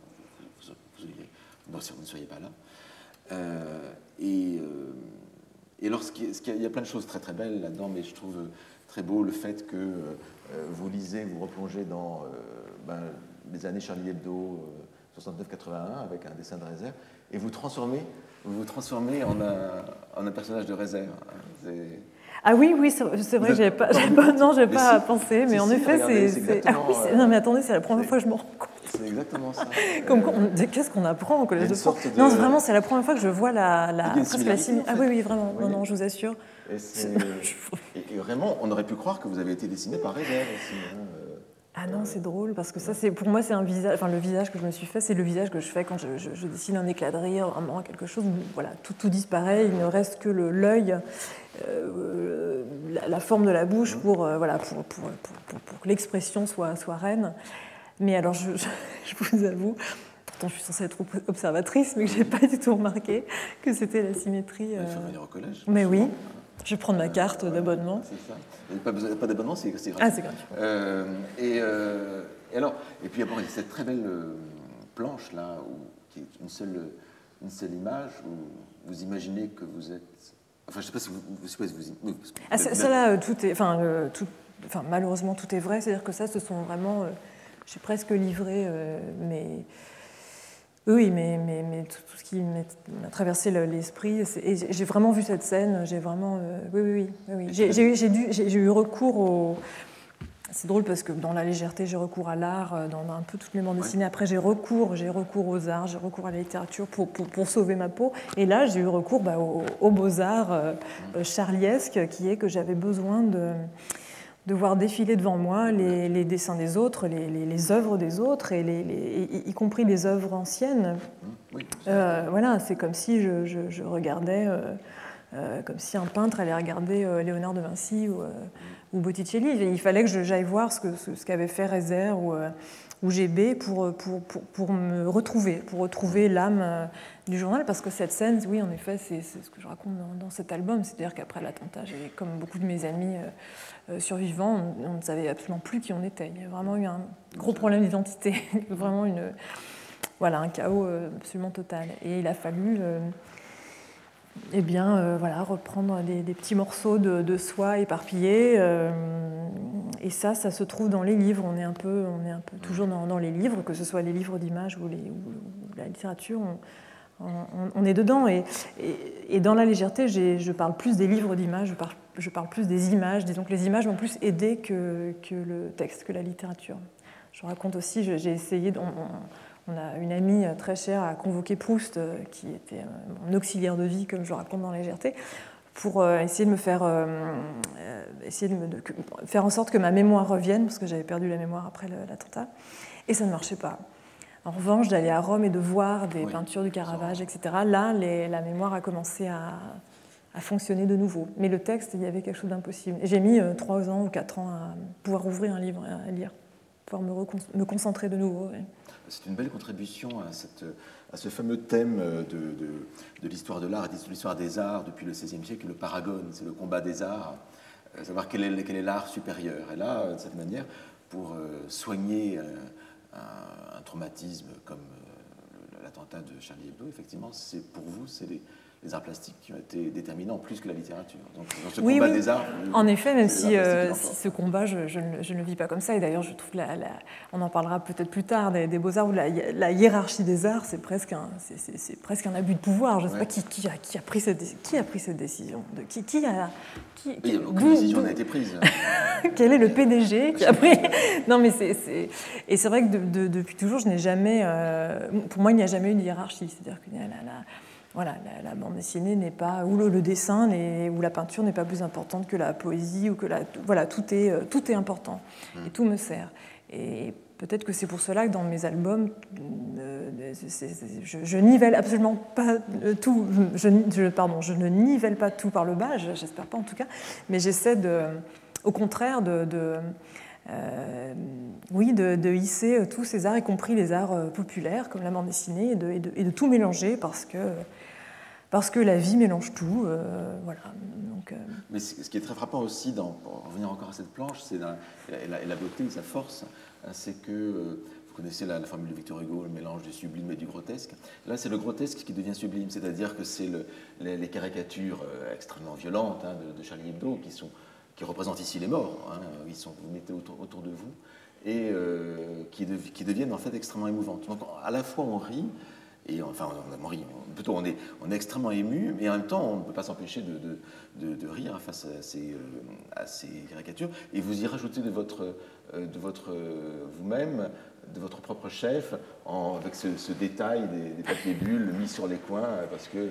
vous, ne seriez pas là. Euh, et, et alors, il y a plein de choses très très belles là-dedans, mais je trouve très beau le fait que euh, vous lisez, vous replongez dans euh, ben, les années Charlie Hebdo 69-81 euh, avec un dessin de réserve et vous transformez, vous, vous transformez en un, en un personnage de réserve. Hein. Ah oui, oui, c'est vrai, j'ai pas, pas, non, j'ai pas pensé, mais en effet, c'est. Ah oui, non, mais attendez, c'est la première fois que je me rends compte. C'est exactement ça. Qu'est-ce qu'on apprend au collège de France Non, vraiment, c'est la première fois que je vois la, la, presque la Ah oui, oui, vraiment. Non, non, je vous assure. Et, vraiment, on aurait pu croire que vous avez été dessiné par réserve aussi. Hein, euh. Ah non, c'est drôle parce que ça, c'est pour moi, c'est un visage. Enfin, le visage que je me suis fait, c'est le visage que je fais quand je, dessine un éclat de rire, vraiment quelque chose. Où, voilà, tout, tout disparaît. Il ne reste que l'œil, euh, la, forme de la bouche pour euh, voilà pour, pour, pour, que l'expression soit soit reine. Mais alors, je, je, vous avoue, pourtant je suis censée être observatrice, mais que j'ai pas du tout remarqué que c'était la symétrie. Faut venir au collège. Mais oui. Je vais prendre ma carte d'abonnement. C'est ça. Pas, pas d'abonnement, c'est gratuit. Ah, c'est gratuit. Euh, euh, et, alors, et puis après, il y a cette très belle euh, planche là, où, qui est une seule, une seule image, où vous imaginez que vous êtes. Enfin, je ne sais pas si vous. Je sais pas si vous ah, ça, là, tout est. Enfin, tout, enfin, malheureusement, tout est vrai. C'est-à-dire que ça, ce sont vraiment j'ai presque livré mes oui, mais, mais, mais tout, ce qui m'a traversé l'esprit, et j'ai vraiment vu cette scène, j'ai vraiment... oui, oui, oui. oui. J'ai eu recours au... C'est drôle parce que dans la légèreté, j'ai recours à l'art, euh, dans un peu toutes les bandes dessinées. Après, j'ai recours, j'ai recours aux arts, j'ai recours à la littérature pour, pour, sauver ma peau. Et là, j'ai eu recours bah, aux, beaux-arts euh, euh, charliesques, qui est que j'avais besoin de, de voir défiler devant moi les, les dessins des autres, les, les, œuvres des autres, et y compris les œuvres anciennes. voilà, c'est comme si je, je, regardais... comme si un peintre allait regarder Léonard de Vinci ou, ou Botticelli. Il fallait que j'aille voir ce qu'avait ce, fait Rezer ou, euh, ou GB pour, pour, pour, pour, me retrouver, pour retrouver l'âme euh, du journal, parce que cette scène, oui, en effet, c'est ce que je raconte dans, cet album, c'est-à-dire qu'après l'attentat, comme beaucoup de mes amis euh, survivants, on, ne savait absolument plus qui on était. Il y a vraiment eu un gros problème d'identité, vraiment une, voilà, un chaos absolument total. Et il a fallu eh bien, euh, voilà, reprendre des, petits morceaux de, soi éparpillés. Euh, et ça, ça se trouve dans les livres. On est un peu, on est un peu toujours dans, les livres, que ce soit les livres d'images ou, la littérature. On, est dedans. Et, dans la légèreté, je parle plus des livres d'images, je parle, je parle, plus des images. Disons que les images m'ont plus aidé que, que, le texte, que la littérature. Je raconte aussi, j'ai essayé on a une amie très chère à convoquer Proust, euh, qui était euh, mon auxiliaire de vie, comme je raconte dans Légèreté, pour euh, essayer de me faire, essayer de, me, faire en sorte que ma mémoire revienne, parce que j'avais perdu la mémoire après l'attentat, et ça ne marchait pas. En revanche, d'aller à Rome et de voir des peintures du Caravage, etc., là, la mémoire a commencé à, fonctionner de nouveau. Mais le texte, il y avait quelque chose d'impossible. J'ai mis trois ans ou quatre ans à pouvoir ouvrir un livre, à lire, pouvoir me, concentrer de nouveau c'est une belle contribution à, à, ce fameux thème de, de, l'histoire de l'art de l'histoire des arts depuis le XVIe siècle, le paragone, c'est le combat des arts, euh, savoir quel est, l'art supérieur. Et là, de cette manière, pour euh, soigner un, traumatisme comme euh, l'attentat de Charlie Hebdo, effectivement, pour vous, c'est les, les arts plastiques qui ont été déterminants plus que la littérature. Donc, dans ce combat des arts. En effet, même si, euh, si, ce combat, je, je, ne, le vis pas comme ça, et d'ailleurs, je trouve, la, on en parlera peut-être plus tard, des, beaux-arts, où la, hiérarchie des arts, c'est presque, un, c'est, presque un abus de pouvoir. Je ne sais pas qui, qui, a, qui, a pris cette, qui a pris cette décision. De, qui, qui a. Qui, aucune décision n'a été prise. Quel est le PDG qui a pris. non, mais c'est. Et c'est vrai que depuis toujours, je n'ai jamais. Euh, pour moi, il n'y a jamais eu de hiérarchie. C'est-à-dire qu'il y a la voilà, la, bande dessinée n'est pas, ou le, dessin ou la peinture n'est pas plus importante que la poésie, ou que la, voilà, tout est, euh, tout est important et tout me sert. Et peut-être que c'est pour cela que dans mes albums, euh, je, je, nivelle absolument pas tout, je, pardon, je ne nivelle pas tout par le bas, j'espère pas en tout cas, mais j'essaie de, au contraire de, euh, oui, de, hisser tous ces arts, y compris les arts populaires comme la bande dessinée, et de, et de tout mélanger parce que parce que la vie mélange tout. Euh, voilà. Donc, euh, Mais ce qui est très frappant aussi, dans, pour revenir encore à cette planche, c'est la, et la, beauté, sa force, hein, c'est que euh, vous connaissez la, formule de Victor Hugo, le mélange du sublime et du grotesque. Là, c'est le grotesque qui devient sublime, c'est-à-dire que c'est le, les, caricatures extrêmement violentes hein, de, Charlie Hebdo qui, représentent ici les morts. Hein, ils sont, vous mettez autour, de vous et qui, deviennent en fait extrêmement émouvantes. Donc à la fois on rit, et enfin, on, plutôt on est, on est extrêmement ému, mais en même temps, on ne peut pas s'empêcher de, rire face à ces, euh, à ces, caricatures. Et vous y rajoutez de votre, euh, votre euh, vous-même, de votre propre chef, avec ce, détail des, des, papiers bulles mis sur les coins, parce que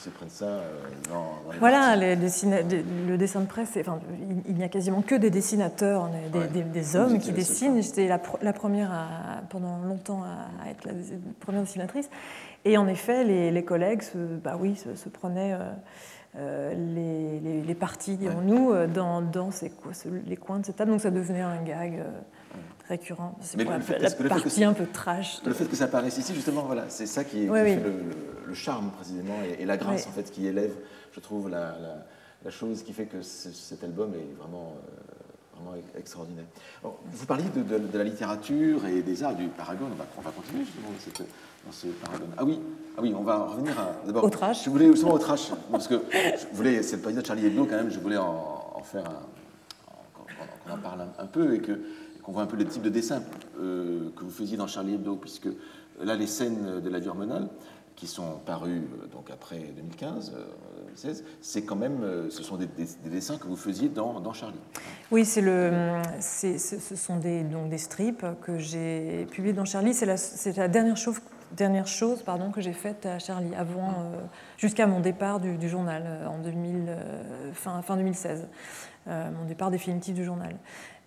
se prennent ça euh, dans, Voilà, les le dessin de presse, enfin, il, n'y a quasiment que des dessinateurs, des, des, hommes qui dessinent. J'étais la, la, première pendant longtemps à, être la première dessinatrice. Et en effet, les, collègues se, bah oui, se, prenaient euh, euh, les, les, parties, dirons-nous, dans, dans ces, les coins de cette table. Donc ça devenait un gag récurrent. C'est la, la partie un peu trash. Le fait que ça apparaisse ici, justement, voilà, c'est ça qui, fait le, charme précisément et, la grâce en fait qui élève, je trouve, la, chose qui fait que cet album est vraiment, euh, vraiment extraordinaire. vous parliez de, la littérature et des arts du Paragon. On va, continuer justement dans ce Paragon. Ah oui, ah oui, on va revenir à d'abord. Au trash. Je voulais justement au trash parce que je voulais, c'est le président de Charlie Hebdo quand même. Je voulais en, faire un, qu'on en parle un, peu et que qu'on voit un peu le type de dessin euh, que vous faisiez dans Charlie Hebdo, puisque là, les scènes de la vie hormonale, qui sont parues donc après 2015, 2016, c'est quand même, ce sont des, dessins que vous faisiez dans, Charlie. Oui, c'est le, ce sont des, donc des strips que j'ai publiés dans Charlie. C'est la, dernière chose pardon, que j'ai faite à Charlie, avant, euh, jusqu'à mon départ du, journal euh, en 2000, euh, fin, fin, 2016, mon départ définitif du journal.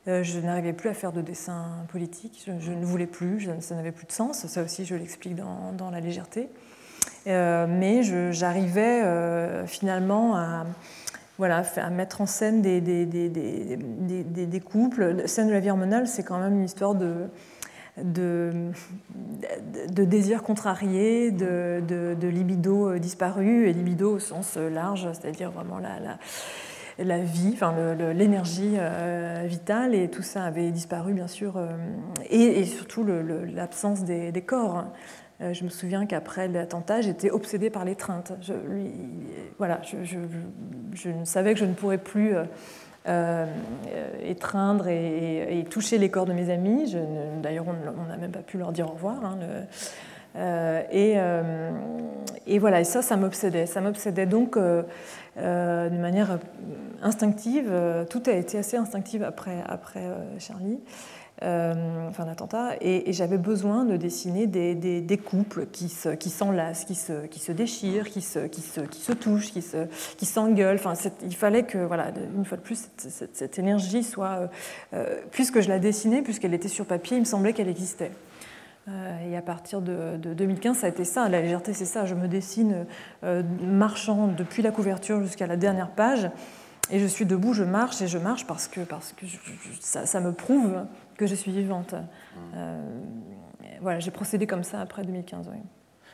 Je n'arrivais plus à faire de dessin politique, je, ne voulais plus, ça n'avait plus de sens, ça aussi je l'explique dans, dans, La légèreté. mais j'arrivais finalement à, voilà, à mettre en scène des, des, des, des couples. La scène de la vie hormonale, c'est quand même une histoire de de, de désir contrarié, de, de, libido disparu, et libido au sens large, c'est-à-dire vraiment la, la, la vie, enfin l'énergie euh, vitale, et tout ça avait disparu bien sûr, euh, et, surtout l'absence des, corps. Euh, je me souviens qu'après l'attentat, j'étais obsédée par l'étreinte. Je, voilà, je, je, savais que je ne pourrais plus étreindre et, toucher les corps de mes amis. D'ailleurs, on n'a même pas pu leur dire au revoir. Hein, et, voilà, et ça, ça m'obsédait. Ça m'obsédait donc d'une manière instinctive. Tout a été assez instinctif après, après Charlie euh, enfin l'attentat, et, j'avais besoin de dessiner des, couples qui, se, qui s'enlacent, qui se, qui se déchirent, qui se, qui se, qui se touchent, qui, se, qui s'engueulent. Enfin, il fallait que, voilà, une fois de plus, cette, énergie soit, euh, euh, puisque je la dessinais, puisqu'elle était sur papier, il me semblait qu'elle existait. Euh, et à partir de, de, 2015, ça a été ça. La légèreté, c'est ça. Je me dessine marchant depuis la couverture jusqu'à la dernière page. Et je suis debout, je marche et je marche parce que, parce que ça, me prouve que je suis vivante. Euh, voilà, j'ai procédé comme ça après 2015. Oui.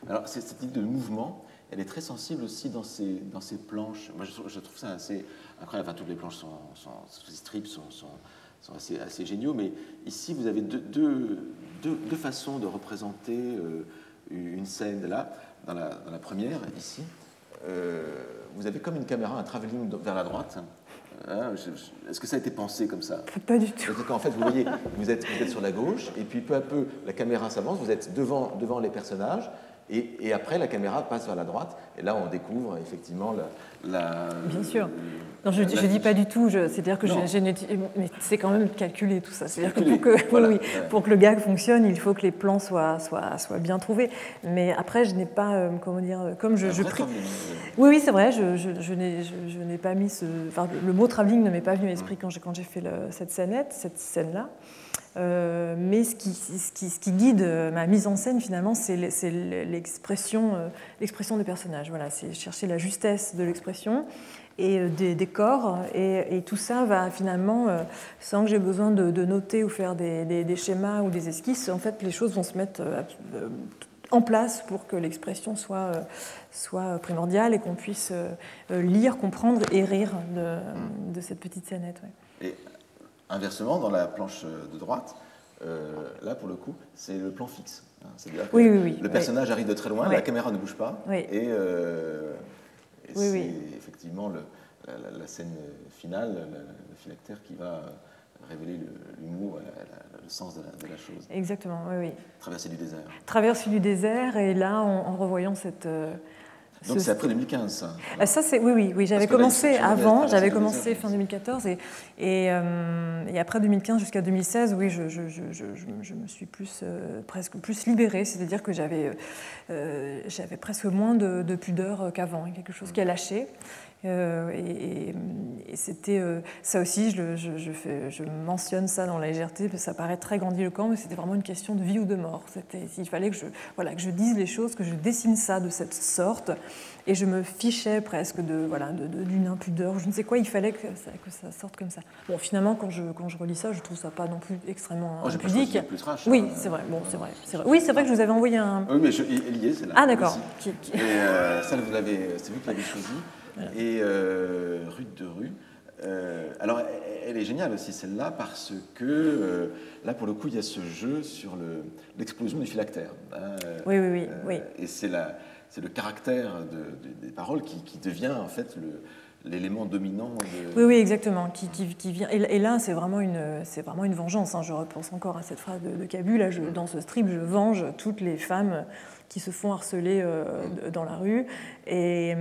Alors, cette idée de mouvement, elle est très sensible aussi dans ces, dans ces planches. Moi, je, trouve ça assez incroyable. Enfin, toutes les planches sont, sont strips sont, sont, assez, assez géniaux, mais ici, vous avez deux, deux, deux, façons de représenter euh, une scène. Là, dans la, dans la première, ici, euh, vous avez comme une caméra, un travelling vers la droite, Hein, est-ce que ça a été pensé comme ça? Pas du tout. En fait, vous voyez, vous êtes, vous êtes sur la gauche, et puis peu à peu, la caméra s'avance, vous êtes devant, devant les personnages, et, après, la caméra passe vers la droite, et là, on découvre effectivement la. Bien sûr. Non, je ne dis pas du tout, c'est-à-dire que mais c'est quand même calculé tout ça. C'est-à-dire que, pour que, oui, pour que le gag fonctionne, il faut que les plans soient, soient, soient bien trouvés. Mais après, je n'ai pas, euh, comment dire, comme je, je prie. Oui, oui, c'est vrai, je, je, je n'ai pas mis ce. Enfin, le mot travelling ne m'est pas venu à l'esprit quand j'ai fait le, cette scénette, cette scène-là. Euh, mais ce qui, guide ma mise en scène, finalement, c'est l'expression euh, l'expression des personnages. Voilà, c'est chercher la justesse de l'expression et euh, des, des corps. Et, tout ça va finalement, sans que j'ai besoin de, noter ou faire des, schémas ou des esquisses, en fait, les choses vont se mettre en place pour que l'expression soit, primordiale et qu'on puisse lire, comprendre et rire de, cette petite scénette. Et Inversement, dans la planche de droite, euh, là, pour le coup, c'est le plan fixe. Hein. C'est-à-dire que le personnage arrive de très loin, la caméra ne bouge pas, et, euh, c'est effectivement le, la, scène finale, le, phylactère qui va révéler l'humour, le, sens de la, chose. Exactement, oui, oui. Traversée du désert. Traversée du désert, et là, en, revoyant cette... Euh, donc c'est après 2015, ça ah, Ça, c'est oui, oui, oui. J'avais commencé avant, j'avais commencé fin 2014 et, euh, et, après 2015 jusqu'à 2016, oui, je, je, je, je, me suis plus euh, presque plus libérée, c'est-à-dire que j'avais euh, j'avais presque moins de, de pudeur qu'avant, quelque chose qui a lâché. Euh, et, c'était euh, ça aussi, je, je, fais, je, mentionne ça dans la légèreté, parce que ça paraît très grandiloquent, mais c'était vraiment une question de vie ou de mort. Il fallait que je, voilà, que je dise les choses, que je dessine ça de cette sorte, et je me fichais presque de voilà d'une impudeur, je ne sais quoi, il fallait que ça, que ça, sorte comme ça. Bon, finalement, quand je, quand je relis ça, je trouve ça pas non plus extrêmement oh, impudique. oui, hein. c'est vrai, bon, c'est vrai, vrai, Oui, c'est vrai que je vous avais envoyé un. Oui, mais je, est, c'est là. Ah, d'accord. Et euh, ça, vous l'avez, c'est vous qui l'avez choisi et euh, Rude de Rue. Euh, alors, elle est géniale aussi celle-là parce que euh, là, pour le coup, il y a ce jeu sur l'explosion du phylactère. Hein, oui, oui, oui, oui. Et c'est le caractère de, des paroles qui, devient en fait le, l'élément dominant. Oui, oui, exactement. Qui, qui, vient. Et, là, c'est vraiment une, c'est vraiment une vengeance. Hein. Je repense encore à cette phrase de, Cabu. Là, je, dans ce strip, je venge toutes les femmes qui se font harceler euh, dans la rue. Et,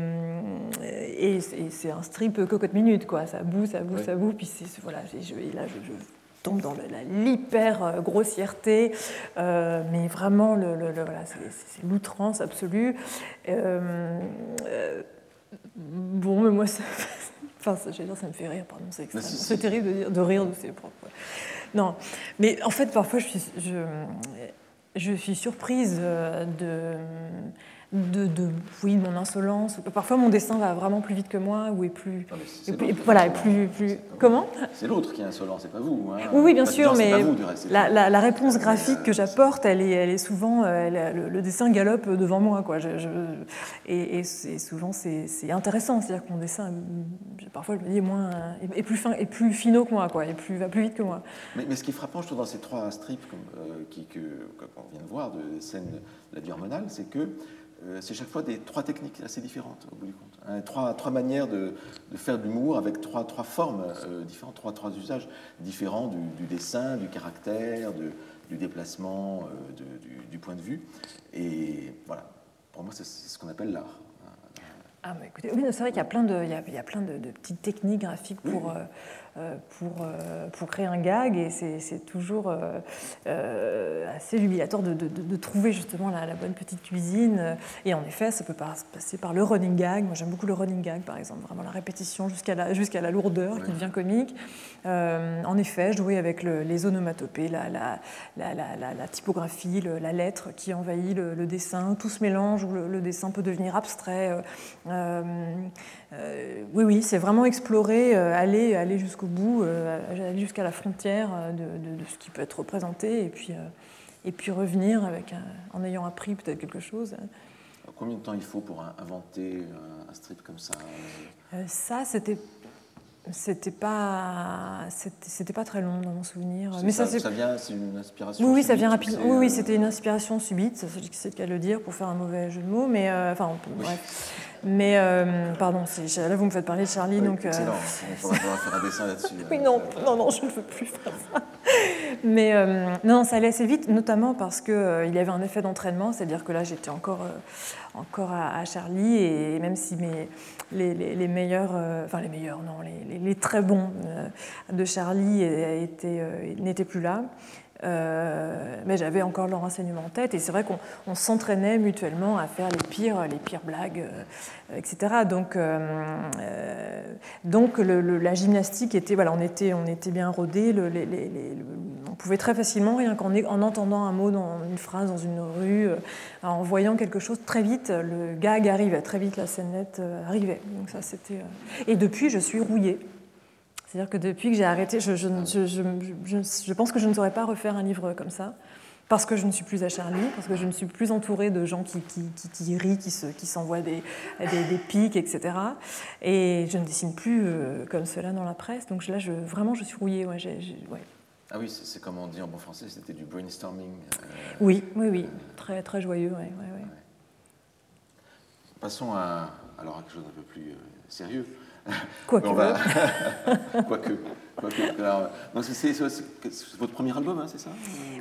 et, c'est un strip cocotte minute, quoi. Ça boue, ça boue, ça boue. Puis voilà, je, et là, je, tombe dans l'hyper euh, grossièreté, euh, mais vraiment, le, voilà, c'est l'outrance absolue. Bon, mais moi, ça, enfin, ça, dire, ça me fait rire, pardon, c'est C'est terrible de, dire, de rire de ses propres. Non, mais en fait, parfois, je suis, je, je suis surprise de de, de, oui, mon insolence. Parfois, mon dessin va vraiment plus vite que moi, ou est plus, voilà, plus, plus. Comment C'est l'autre qui est insolent, c'est pas vous. Hein. Oui, oui, bien sûr, mais la, réponse graphique que j'apporte, elle est, elle est souvent, le, dessin galope devant moi, quoi. Je, et, souvent, c'est intéressant, c'est-à-dire que mon dessin, parfois, je me dis, est moins, est, plus fin, est plus finaux que moi, quoi, et plus, va plus vite que moi. Mais, mais ce qui est frappant, je trouve, dans ces trois strips qu'on euh, qui, que, vient de voir de scène de la vie hormonale, c'est que euh, c'est chaque fois des trois techniques assez différentes au bout du compte. Hein. trois, trois, manières de, faire de l'humour avec trois, trois formes euh, différentes, trois, trois usages différents du, dessin, du caractère, du déplacement, euh, du, point de vue. Et voilà, pour moi, c'est ce qu'on appelle l'art. Ah, bah écoutez, oui, c'est vrai qu'il y a plein de, il y a, plein de, petites techniques graphiques pour. Euh, euh, pour créer un gag et c'est toujours euh, assez jubilatoire de, de, trouver justement la, bonne petite cuisine. Et en effet, ça peut passer par le running gag. Moi, j'aime beaucoup le running gag, par exemple, vraiment la répétition jusqu'à la, jusqu'à la lourdeur qui devient comique. en effet, jouer avec les onomatopées, la, la, la typographie, la lettre qui envahit le, dessin, tout se mélange où le, dessin peut devenir abstrait. Euh, oui, oui, c'est vraiment explorer, euh, aller, aller jusqu'au bout, euh, aller jusqu'à la frontière de, ce qui peut être représenté, et puis, et puis revenir avec en ayant appris peut-être quelque chose. Combien de temps il faut pour inventer un strip comme ça? Ça, c'était c'était pas c'était pas très long dans mon souvenir mais ça, ça, vient c'est une inspiration oui oui ça vient rapidement oui oui c'était une inspiration subite c'est le cas de le dire pour faire un mauvais jeu de mots mais enfin bref mais, euh, pardon, là vous me faites parler de Charlie, donc. Excellent, on va faire un dessin là-dessus. oui, non, non, non, je ne veux plus faire ça. Mais euh, non, ça allait assez vite, notamment parce qu'il euh, y avait un effet d'entraînement, c'est-à-dire que là j'étais encore, encore à, Charlie, et même si les, meilleurs, enfin les meilleurs, non, les, très bons de Charlie n'étaient plus là, euh, mais j'avais encore leur enseignement en tête et c'est vrai qu'on s'entraînait mutuellement à faire les pires, les pires blagues, euh, etc. Donc, euh, donc la gymnastique était, voilà, on était, on était bien rodés. on pouvait très facilement, rien qu'en en entendant un mot dans une phrase dans une rue, en voyant quelque chose très vite, le gag arrivait très vite, la scénette arrivait. Donc ça, c'était. Et depuis, je suis rouillée. C'est-à-dire que depuis que j'ai arrêté, je, je, je, pense que je ne saurais pas refaire un livre comme ça, parce que je ne suis plus à Charlie, parce que je ne suis plus entourée de gens qui, qui, qui, rient, qui s'envoient des, des, pics, etc. Et je ne dessine plus euh, comme cela dans la presse. Donc là, je, vraiment, je suis rouillée. Ouais, ouais. Ah oui, c'est comme on dit en bon français, c'était du brainstorming. Euh, oui, oui, oui, très, très joyeux. Ouais, Passons à, alors, à quelque chose d'un peu plus euh, sérieux. Quoique. Va... Quoique. donc c'est votre premier album, hein, c'est ça?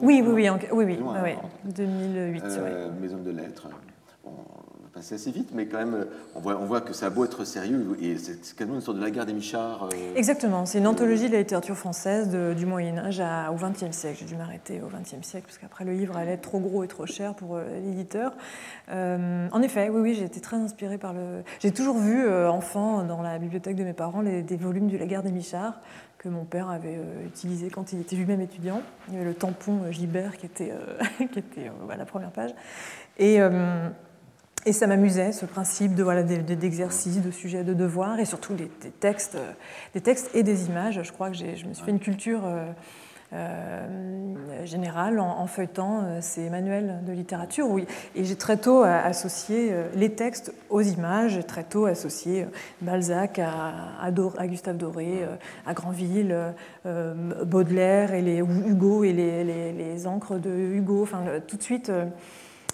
Oui, oui, oui, oui, oui, oui, 2008. Euh, Maison de lettres passer assez vite, mais quand même, euh, on voit, que ça a beau être sérieux, et c'est quasiment une sorte de la guerre des Michards. Euh, Exactement, c'est une anthologie de la littérature française du Moyen-Âge au XXe siècle. J'ai dû m'arrêter au XXe siècle, parce qu'après le livre allait être trop gros et trop cher pour euh, l'éditeur. en effet, oui, oui, j'ai été très inspirée par le. J'ai toujours vu, enfant, dans la bibliothèque de mes parents, des volumes de la guerre des Michards que mon père avait utilisé quand il était lui-même étudiant. Il y avait le tampon Gibert qui était, qui était à la première page. Et. Et ça m'amusait, ce principe de voilà, d'exercice, de sujet, de devoir, et surtout des, textes, euh, des textes et des images. Je crois que je me suis fait une culture euh, euh, générale en, feuilletant ces manuels de littérature. Oui. Et j'ai très tôt associé les textes aux images, très tôt associé Balzac à, à, Gustave Doré, à Granville, Baudelaire et les, Hugo et les, les, les, encres de Hugo. Enfin, tout de suite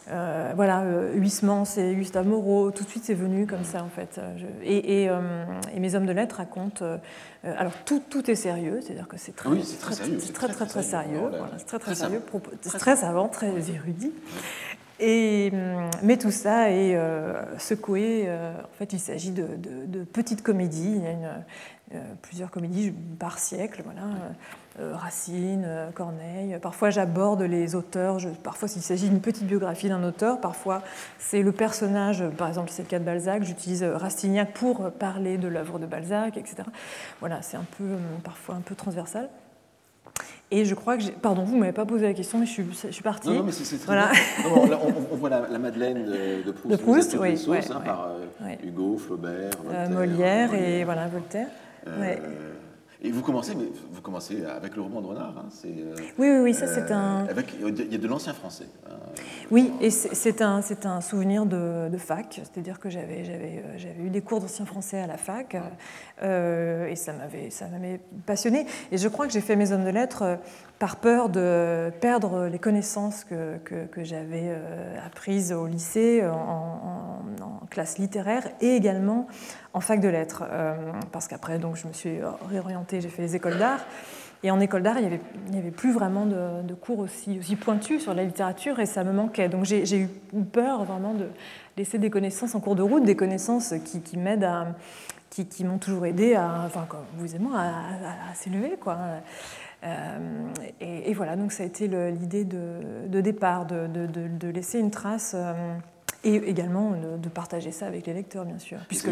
euh, voilà, euh, Huysmans et Gustave Moreau, tout de suite c'est venu comme ça en fait. Et, mes hommes de lettres racontent. alors tout, tout, est sérieux, c'est-à-dire que c'est très, oui, très, très, sérieux. C'est très, très, très, sérieux. c'est très, très, sérieux, très savant, très érudit. Et, mais tout ça est secoué. en fait, il s'agit de, de, petites comédies. Il y a une, plusieurs comédies par siècle. Voilà. Euh, Racine, euh, Corneille. Parfois, j'aborde les auteurs. parfois, s'il s'agit d'une petite biographie d'un auteur, parfois, c'est le personnage. Par exemple, c'est le cas de Balzac. J'utilise Rastignac pour parler de l'œuvre de Balzac, etc. Voilà, c'est un peu, euh, parfois un peu transversal. Et je crois que j'ai. Pardon, vous ne m'avez pas posé la question, mais je suis, je suis partie. Non, non mais c'est très voilà. bien. on, voit la, Madeleine de, Proust, de Proust oui, sources, hein, par Hugo, Flaubert, Voltaire, Molière, et voilà, Voltaire. Et vous commencez, mais vous commencez avec le roman de Renard. Hein, euh, oui, oui, oui, ça c'est un. Avec, il y a de l'ancien français. Hein. Oui, et c'est un, un souvenir de, fac, c'est-à-dire que j'avais euh, eu des cours d'ancien français à la fac, euh, et ça m'avait passionné. Et je crois que j'ai fait mes hommes de lettres par peur de perdre les connaissances que, que, j'avais apprises au lycée, en, en, classe littéraire, et également en fac de lettres, parce qu'après, donc, je me suis réorientée, j'ai fait les écoles d'art. Et en école d'art, il n'y avait, plus vraiment de, cours aussi, aussi pointus sur la littérature et ça me manquait. Donc j'ai eu peur vraiment de laisser des connaissances en cours de route, des connaissances qui, m'aident à. qui, m'ont toujours aidé à, enfin, comme vous et moi, à, s'élever. Quoi. Euh, et, voilà, donc ça a été l'idée de, départ, de, laisser une trace. Euh, et également de, partager ça avec les lecteurs, bien sûr. Puisque,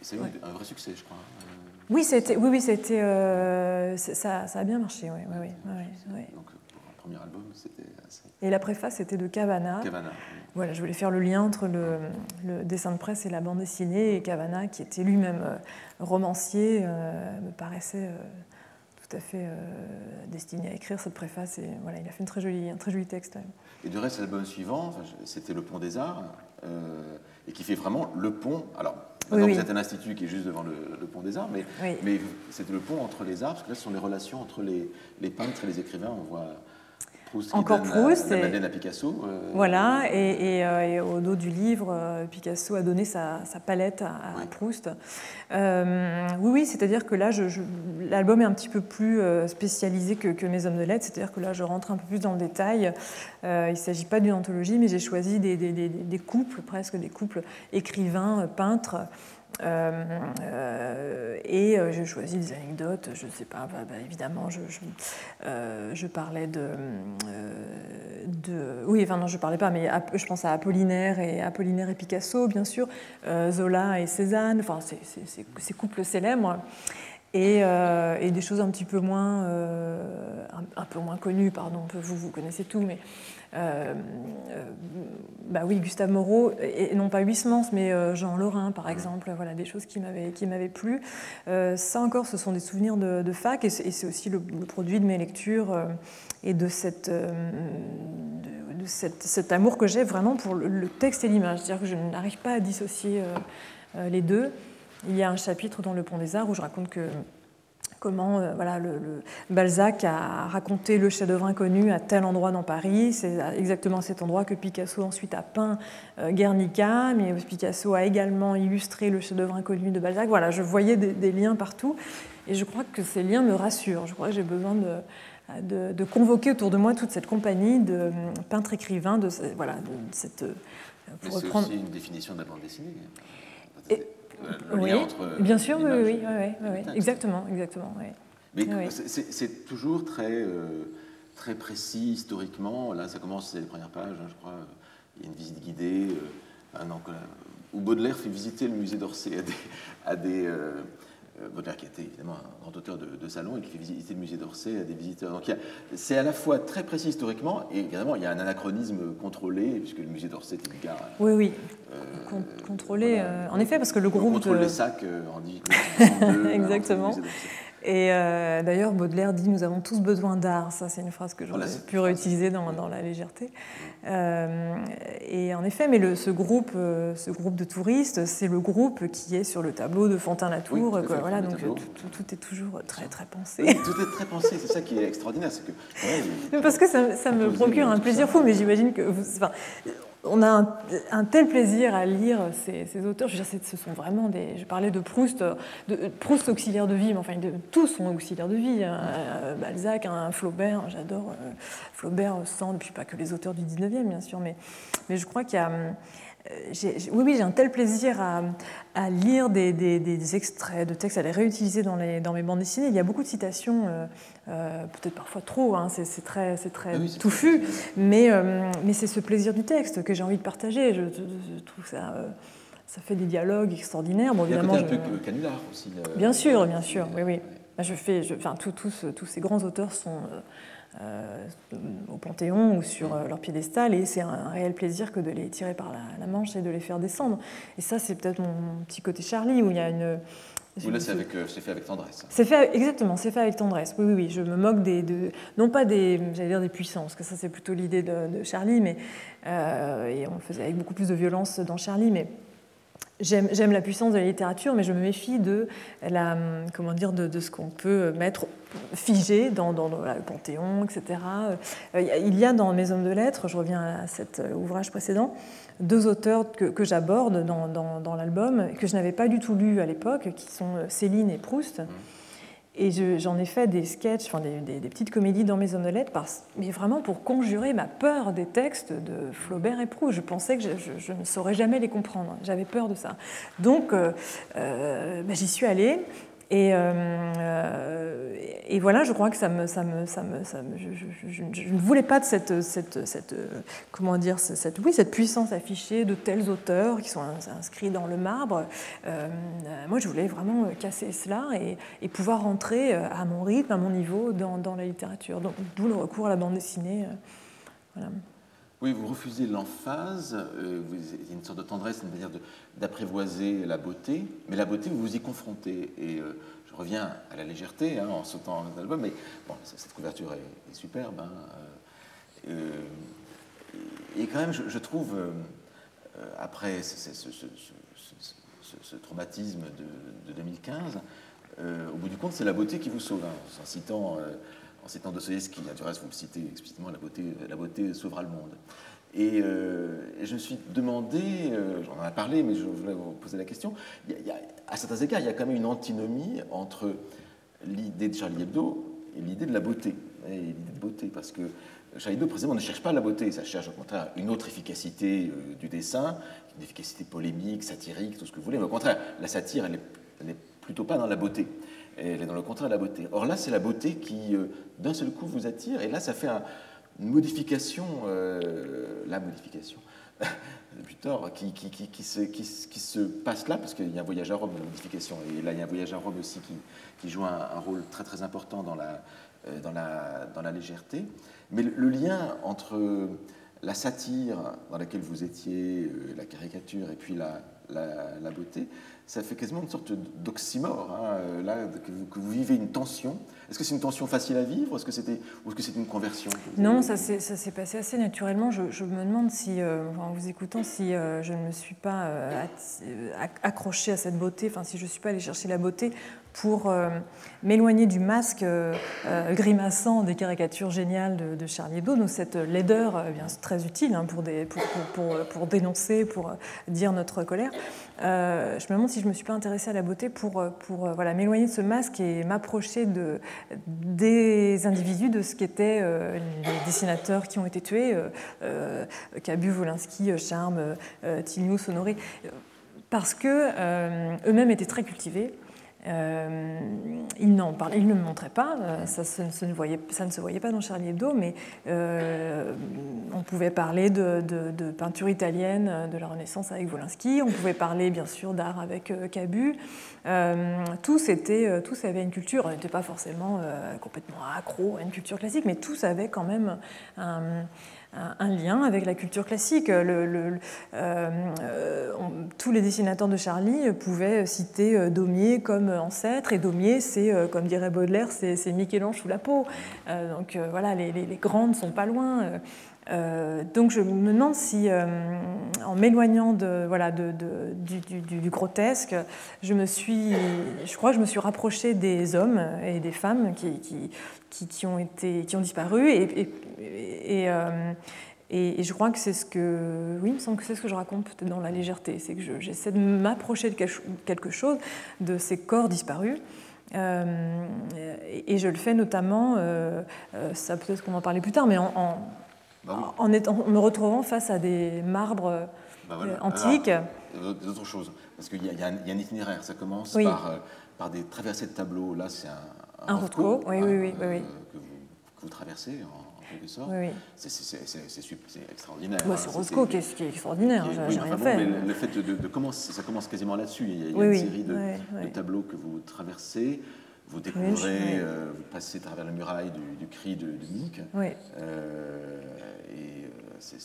c'est un vrai succès, je crois. Oui, c'était, oui, oui, c'était, euh, ça, ça, a bien marché. Oui, oui, oui, Donc, pour un premier album, c'était assez... Et la préface, c'était de Cavana. Cavana. Voilà, je voulais faire le lien entre le, le, dessin de presse et la bande dessinée. Et Cavana, qui était lui-même euh, romancier, euh, me paraissait tout à fait destiné à écrire cette préface. Et voilà, il a fait une très jolie, un très joli texte. Et du reste, l'album suivant, c'était Le Pont des Arts, et qui fait vraiment le pont. Alors, Maintenant, vous êtes un institut qui est juste devant le, pont des arts, mais, mais c'est le pont entre les arts, parce que là, ce sont les relations entre les, les peintres et les écrivains. On voit encore Proust. La, Madeleine à Picasso. Euh, voilà, euh, et, au dos du livre, euh, Picasso a donné sa, palette à, Proust. oui, oui, c'est-à-dire que là, l'album est un petit peu plus spécialisé que, Mes Hommes de lettres, c'est-à-dire que là, je rentre un peu plus dans le détail. il ne s'agit pas d'une anthologie, mais j'ai choisi des, des, couples, presque des couples écrivains, peintres. Euh, euh, et euh, j'ai choisi des anecdotes, je ne sais pas, bah, bah, évidemment, je, parlais de, Oui, enfin non, je ne parlais pas, mais je pense à Apollinaire et, Apollinaire et Picasso, bien sûr, Zola et Cézanne, enfin, ces couples célèbres. Et, des choses un petit peu moins, un, peu moins connues, pardon, vous, vous connaissez tout, mais bah oui, Gustave Moreau, et, non pas Huysmans, mais euh, Jean Lorrain, par exemple, voilà, des choses qui m'avaient plu. ça encore, ce sont des souvenirs de, fac, et c'est aussi le, produit de mes lectures et de, cette, de, cet amour que j'ai vraiment pour le, texte et l'image. C'est-à-dire que je n'arrive pas à dissocier les deux. Il y a un chapitre dans Le Pont des Arts où je raconte que comment euh, voilà, le, Balzac a raconté le chef-d'œuvre inconnu à tel endroit dans Paris. C'est exactement cet endroit que Picasso ensuite a peint euh, Guernica, mais Picasso a également illustré le chef-d'œuvre inconnu de Balzac. Voilà, je voyais des, liens partout et je crois que ces liens me rassurent. Je crois que j'ai besoin de, de, convoquer autour de moi toute cette compagnie de euh, peintres-écrivains, de, voilà, de cette... Pour reprendre... aussi une définition de la bande dessinée. Oui, bien sûr, oui, oui, oui, exactement, exactement. Mais c'est toujours très, euh, très précis historiquement. Là, ça commence, c'est les premières pages, hein, je crois. Il y a une visite guidée. Euh, un où Baudelaire fait visiter le musée d'Orsay à des, à des euh, euh, Baudelaire qui était évidemment un grand auteur de, salon et qui fait visiter le musée d'Orsay à des visiteurs. Donc c'est à la fois très précis historiquement et évidemment il y a un anachronisme contrôlé puisque le musée d'Orsay est une gare. Oui, oui. Euh, contrôlé, euh, en effet, parce que le groupe. On contrôle les sacs en dit. Exactement. Et euh, d'ailleurs, Baudelaire dit Nous avons tous besoin d'art. Ça, c'est une phrase que j'aurais pu réutiliser dans, dans, la légèreté. Euh, et en effet, mais le, ce, groupe, euh, ce groupe de touristes, c'est le groupe qui est sur le tableau de Fontaine-Latour. voilà, donc tout, est toujours très, très pensé. tout est très pensé, c'est ça qui est extraordinaire. Que, Parce que ça, ça me procure un plaisir fou, mais j'imagine que. Enfin, on a un, tel plaisir à lire ces, auteurs. Je veux dire, ce sont vraiment des. Je parlais de Proust, de Proust auxiliaire de vie, mais enfin, de, tous sont auxiliaires de vie. Hein. Euh, Balzac, un Flaubert, j'adore euh, Flaubert, Sand, puis pas que les auteurs du 19e, bien sûr, mais, mais je crois qu'il y a. Euh, oui, oui, j'ai un tel plaisir à, lire des, extraits de textes, à les réutiliser dans, les, dans mes bandes dessinées. Il y a beaucoup de citations, euh, euh, peut-être parfois trop, hein, c'est très, très ah touffu, mais, mais c'est ce plaisir du texte que j'ai envie de partager. Je, trouve ça, ça fait des dialogues extraordinaires. Bon, évidemment, Il y a un peu canular aussi. Bien sûr, bien sûr, oui, oui. Je fais, enfin, tous, tous ces grands auteurs sont au Panthéon ou sur euh, leur piédestal, et c'est un, réel plaisir que de les tirer par la, manche et de les faire descendre. Et ça, c'est peut-être mon petit côté Charlie, où il y a une... Ou là, c'est fait avec tendresse. C'est fait, exactement, c'est fait avec tendresse. Oui, oui, oui. Je me moque des, de, non pas des, j'allais dire des puissances, que ça, c'est plutôt l'idée de, Charlie, mais euh, et on le faisait avec beaucoup plus de violence dans Charlie, mais J'aime la puissance de la littérature, mais je me méfie de, la, comment dire, de, ce qu'on peut mettre figé dans, le Panthéon, etc. Euh, il y a dans Mes hommes de lettres, je reviens à cet ouvrage précédent, deux auteurs que, j'aborde dans, l'album, que je n'avais pas du tout lu à l'époque, qui sont Céline et Proust. Mmh. Et j'en ai fait des sketchs, enfin des, petites comédies dans mes omelettes, parce, mais vraiment pour conjurer ma peur des textes de Flaubert et Proust. Je pensais que je, ne saurais jamais les comprendre. J'avais peur de ça. Donc, euh, euh, bah, j'y suis allée. Et, euh, et, voilà, je crois que ça me, ça me, ça me, je, ne voulais pas de cette, cette, cette comment dire, cette, oui, cette puissance affichée de tels auteurs qui sont inscrits dans le marbre. Euh, moi, je voulais vraiment casser cela et, pouvoir rentrer à mon rythme, à mon niveau, dans, la littérature. Donc, d'où le recours à la bande dessinée. Oui, vous refusez l'emphase, euh, il y a une sorte de tendresse, une manière d'apprivoiser la beauté, mais la beauté, vous vous y confrontez. Et euh, je reviens à la légèreté hein, en sautant l'album, mais bon, cette couverture est, superbe. Hein, euh, et quand même, je, trouve, après ce, traumatisme de, 2015, au bout du compte, c'est la beauté qui vous sauve, hein, en citant en citant Dostoevsky, du reste vous me citez explicitement la beauté, la beauté sauvera le monde. Et, euh, je me suis demandé, euh, j'en ai parlé, mais je voulais vous poser la question, à certains égards, il y a quand même une antinomie entre l'idée de Charlie Hebdo et l'idée de la beauté, et l'idée de beauté, parce que Charlie Hebdo, précisément, ne cherche pas la beauté, ça cherche au contraire une autre efficacité euh, du dessin, une efficacité polémique, satirique, tout ce que vous voulez, mais au contraire, la satire, elle n'est plutôt pas dans la beauté elle est dans le contraire de la beauté. Or là, c'est la beauté qui, euh, d'un seul coup, vous attire, et là, ça fait une modification, euh, la modification, depuis tort, qui, se, passe là, parce qu'il y a un voyage à Rome, la modification, et là, il y a un voyage à Rome aussi qui, joue un, rôle très très important dans la, euh, légèreté. Mais le, lien entre la satire dans laquelle vous étiez, la caricature, et puis la beauté, ça fait quasiment une sorte d'oxymore, hein, euh, là, que vous, vivez une tension. Est-ce que c'est une tension facile à vivre est-ce que c'était, ou est-ce que c'est une conversion Non, ça s'est, ça s'est passé assez naturellement. Je, me demande si, euh, en vous écoutant, si euh, je ne me suis pas accrochée à cette beauté, enfin si je ne suis pas allée chercher la beauté pour m'éloigner du masque grimaçant des caricatures géniales de, Charlie Hebdo. Donc cette laideur, bien, très utile hein, pour, des, pour, pour, pour, dénoncer, pour dire notre colère. je me demande si je ne me suis pas intéressée à la beauté pour, euh, pour euh, voilà, m'éloigner de ce masque et m'approcher de, des individus, de ce qu'étaient euh, les dessinateurs qui ont été tués, euh, Cabu, Wolinski, Charme, Tinius, Honoré, parce que eux-mêmes étaient très cultivés euh, il, il, ne me montrait pas, euh, ça, ne se voyait pas dans Charlie Hebdo, mais euh, on pouvait parler de, peinture italienne de la Renaissance avec Wolinski, on pouvait parler bien sûr d'art avec Cabu. tous, tous avaient une culture, on n'était pas forcément complètement accro à une culture classique, mais tous avaient quand même un un lien avec la culture classique. Euh, tous les dessinateurs de Charlie pouvaient citer euh, Daumier comme ancêtre, et Daumier, c'est, euh, comme dirait Baudelaire, c'est, Michel-Ange sous la peau. donc voilà, les, les, grands ne sont pas loin. Donc je me demande si, en m'éloignant de, voilà, de, du, grotesque, je me suis, je crois je me suis rapprochée des hommes et des femmes qui, qui, qui, ont, été, qui ont disparu et, et, Et, je crois que c'est ce que, oui, me semble que c'est ce que je raconte dans la légèreté, c'est que j'essaie de m'approcher de quelque chose, de ces corps disparus. Euh, et, je le fais notamment, euh, euh, ça peut-être qu'on en parler plus tard, mais en, bah étant, me retrouvant face à des marbres bah antiques. D'autres choses, parce qu'il y, a un itinéraire, ça commence par, par des traversées de tableaux. Là, c'est un, un, un oui, oui, oui, Que, vous, que vous traversez en, oui, C'est extraordinaire. Bah, c'est Roscoe qui est, extraordinaire, j'ai rien fait. Mais le fait de, commencer, ça commence quasiment là-dessus. Il y a, une série de, tableaux que vous traversez. Vous découvrez, euh, vous passez à travers la muraille du, cri de, de Munich. Euh, et euh, c'est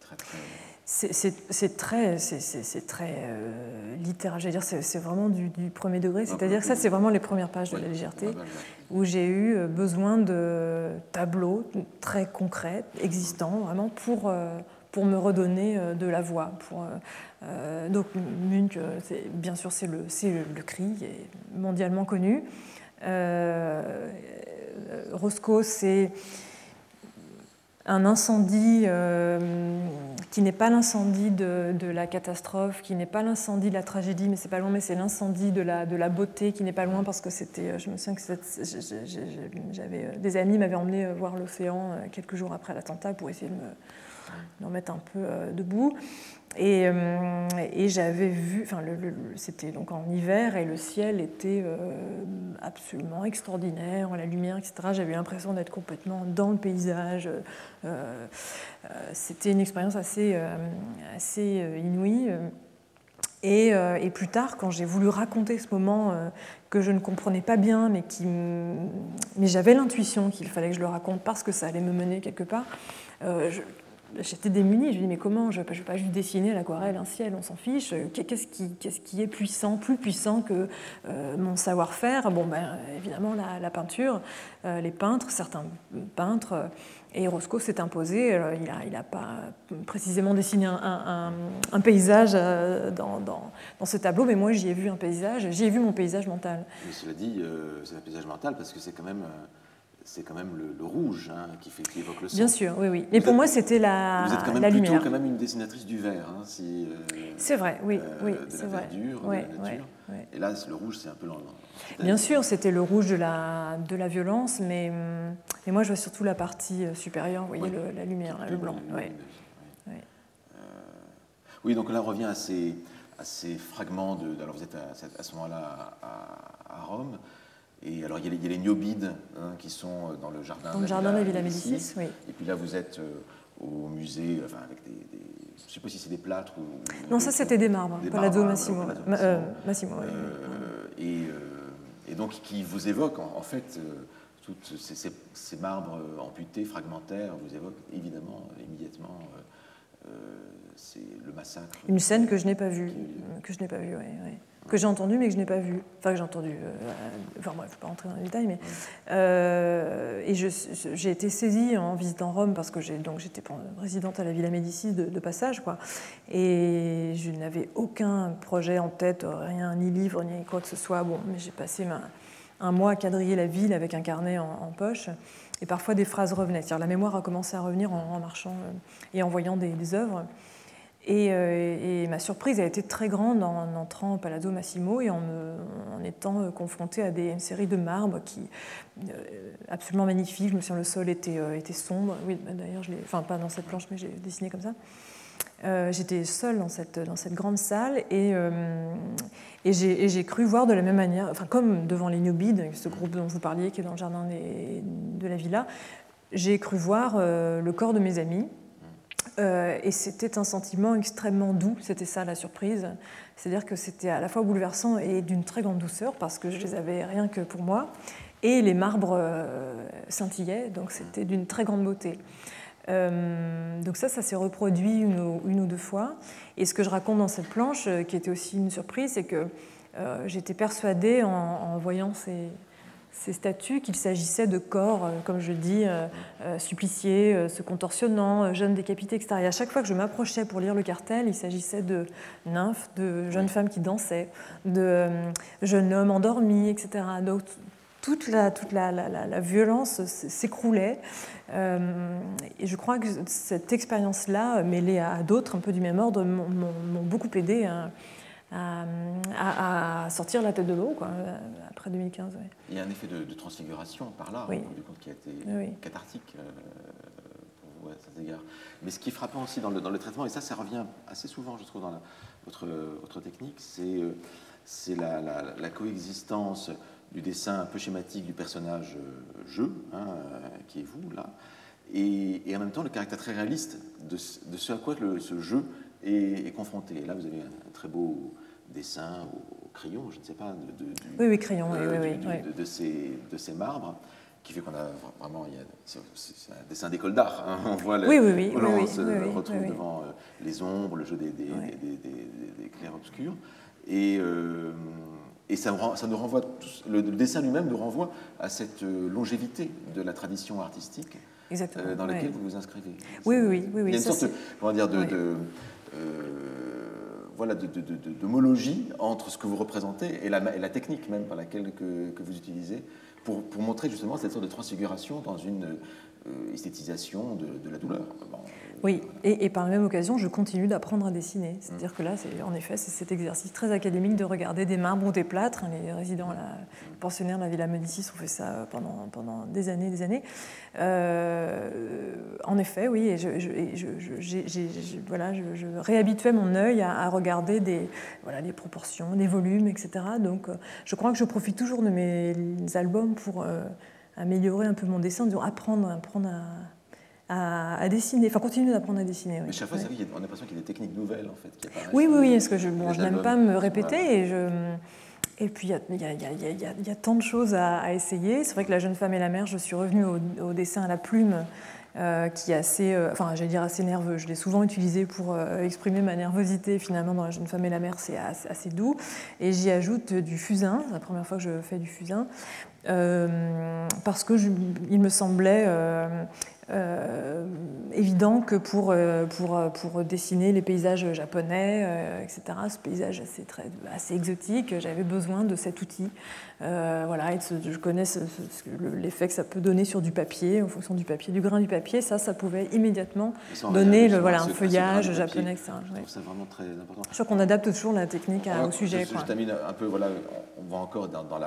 très, très c'est très, c'est très euh, littéraire. dire, c'est vraiment du, premier degré. C'est-à-dire que ça, c'est vraiment les premières pages de la légèreté, où j'ai eu besoin de tableaux très concrets, existants, vraiment pour pour me redonner de la voix. Pour, donc Munch, bien sûr, c'est le, cri, mondialement connu. Roscoe, c'est un incendie euh, qui n'est pas l'incendie de, la catastrophe, qui n'est pas l'incendie de la tragédie, mais c'est pas loin, mais c'est l'incendie de la, beauté qui n'est pas loin parce que c'était, euh, je me souviens que j'avais euh, des amis m'avaient emmené voir l'océan quelques jours après l'attentat pour essayer de me, mettre un peu debout. Euh, et, j'avais vu, enfin, c'était donc en hiver et le ciel était euh, absolument extraordinaire, la lumière, etc. J'avais l'impression d'être complètement dans le paysage. Euh, c'était une expérience assez, assez inouïe. Et, plus tard, quand j'ai voulu raconter ce moment que je ne comprenais pas bien, mais, qui, mais j'avais l'intuition qu'il fallait que je le raconte parce que ça allait me mener quelque part, j'étais démunie. Je me dis, mais comment Je ne vais pas juste dessiner l'aquarelle un ciel, on s'en fiche. Qu'est-ce qui, est puissant, plus puissant que euh, mon savoir-faire? Bon, ben, évidemment, la, peinture, euh, les peintres, certains peintres. Et Roscoe s'est imposé. il n'a a pas précisément dessiné un, paysage euh, dans, ce tableau, mais moi, j'y ai vu un paysage, j'y ai vu mon paysage mental. Mais cela dit, c'est un paysage mental parce que c'est quand même c'est quand même le, rouge hein, qui, fait, qui évoque le sang. Bien sûr, oui, oui. Et pour moi, c'était la, vous êtes quand même la plutôt lumière. quand même une dessinatrice du vert. Hein, si, euh, c'est vrai, oui, euh, oui, c'est vrai. Verdure, de la nature. Et là, le rouge, c'est un peu l'endroit. Bien sûr, c'était le rouge de la, de la violence, mais, mais moi, je vois surtout la partie euh, supérieure, vous voyez, le, la lumière, le blanc. Oui. oui, donc là, on revient à ces, à ces fragments de. Alors, vous êtes à, à ce moment-là à, à Rome. Et alors, il y a les, Niobides hein, qui sont euh, dans le jardin, dans le jardin de la Villa Médicis. Oui. Et puis là, vous êtes euh, au musée, enfin, avec des, je ne sais pas si c'est des plâtres ou. Non, ça, c'était des marbres, des Palazzo Massimo. Euh, Massimo, et, et, donc, qui vous évoque, en, fait, tous ces, ces, marbres amputés, fragmentaires, vous évoquent évidemment, immédiatement. c'est le massacre. Une scène que je n'ai pas vue, que je n'ai pas vue, oui. oui que j'ai entendu mais que je n'ai pas vu. Enfin, que j'ai entendu. Euh, enfin, bref, je ne vais pas rentrer dans les détails, mais. Euh, et j'ai été saisie en visitant Rome parce que j'étais résidente à la Villa Médicis de, passage, quoi. Et je n'avais aucun projet en tête, rien, ni livre, ni quoi que ce soit. Bon, mais j'ai passé un mois à quadriller la ville avec un carnet en, poche. Et parfois des phrases revenaient. C'est-à-dire la mémoire a commencé à revenir en, marchant euh, et en voyant des, des œuvres. Euh, et, ma surprise a été très grande en entrant au Palazzo Massimo et en, étant euh, confrontée à une série de marbres qui euh, absolument magnifiques. Je me souviens, le sol était, était sombre. Oui, bah, d'ailleurs, je enfin pas dans cette planche, mais j'ai dessiné comme ça. J'étais seule dans cette, dans cette grande salle et, et j'ai cru voir de la même manière, enfin comme devant les Niobides, ce groupe dont vous parliez qui est dans le jardin de la villa, j'ai cru voir le corps de mes amis euh, et c'était un sentiment extrêmement doux, c'était ça la surprise. C'est-à-dire que c'était à la fois bouleversant et d'une très grande douceur parce que je les avais rien que pour moi. Et les marbres euh, scintillaient, donc c'était d'une très grande beauté. Euh, donc ça, ça s'est reproduit une ou, deux fois. Et ce que je raconte dans cette planche, qui était aussi une surprise, c'est que j'étais persuadée en voyant ces, ces statues qu'il s'agissait de corps, euh, comme je dis, euh, euh, suppliciés, se contorsionnant, jeunes décapités, etc. Et à chaque fois que je m'approchais pour lire le cartel, il s'agissait de nymphes, de jeunes femmes qui dansaient, de jeunes hommes endormis, etc. Donc, toute la, violence s'écroulait. et je crois que cette expérience-là, mêlée à d'autres un peu du même ordre, m'ont beaucoup aidé à, à, sortir la tête de l'eau après 2015. Il y a un effet de, transfiguration par là, oui. du compte, qui a été cathartique pour vous à cet égard. Mais ce qui est frappant aussi dans le, dans le, traitement, et ça, ça revient assez souvent, je trouve, dans votre, votre, technique, c'est la, la, coexistence du dessin un peu schématique du personnage euh, jeu, hein, euh, qui est vous, là, et, en même temps le caractère très réaliste de, de ce à quoi le, ce jeu est, confronté. Et là, vous avez un, très beau dessin au, crayon, je ne sais pas, de, de oui, oui, crayon, oui, oui, oui, de, ces, de ces marbres qui fait qu'on a vraiment, c'est un dessin d'école d'art. Hein. on voit le, oui, oui, oui, on se retrouve devant euh, les ombres, le jeu des, des, des, des clairs obscurs, et, euh, et ça, ça, nous renvoie, le, dessin lui-même nous renvoie à cette euh, longévité de la tradition artistique dans laquelle vous vous inscrivez. Oui, oui, oui, Il y a une sorte, de, comment dire, de voilà, d'homologie entre ce que vous représentez et la, technique même par laquelle que, vous utilisez pour, montrer justement cette sorte de transfiguration dans une euh, esthétisation de, de, la douleur. Oui, et, et, par la même occasion, je continue d'apprendre à dessiner. C'est-à-dire que là, en effet, c'est cet exercice très académique de regarder des marbres ou des plâtres. Les résidents, la, les pensionnaires de la Villa Médicis ont fait ça pendant, pendant des années des années. Euh, en effet, oui, et je, je, voilà, je, réhabituais mon œil à, regarder des, voilà, les proportions, des volumes, etc. Donc, euh, je crois que je profite toujours de mes albums pour euh, améliorer un peu mon dessin, disons, apprendre, apprendre à à, dessiner, enfin continuer d'apprendre à dessiner. Mais chaque fois, on a l'impression qu'il y a des techniques nouvelles en fait qui. Oui, oui, oui, parce que je, bon, je n'aime pas me répéter et je. Et puis, il y, a, y, a, y a, tant de choses à, essayer. C'est vrai que La jeune femme et la mère, je suis revenue au, dessin à la plume, euh, qui est assez, euh, enfin, j'allais dire assez nerveux. Je l'ai souvent utilisé pour euh, exprimer ma nervosité. Finalement, dans La jeune femme et la mère, c'est assez, assez, doux. Et j'y ajoute du fusain. C'est la première fois que je fais du fusain. Parce que je, il me semblait euh, évident que pour, euh, pour, pour, dessiner les paysages japonais, euh, etc., ce paysage assez, très, assez exotique, j'avais besoin de cet outil. voilà, et je connais l'effet que ça peut donner sur du papier, en fonction du papier, du grain du papier. Ça, ça pouvait immédiatement donner le, voilà, un feuillage japonais. Etc. C'est vraiment très important. Je crois qu'on adapte toujours la technique au sujet. Je, termine un peu, voilà, on voit encore dans, dans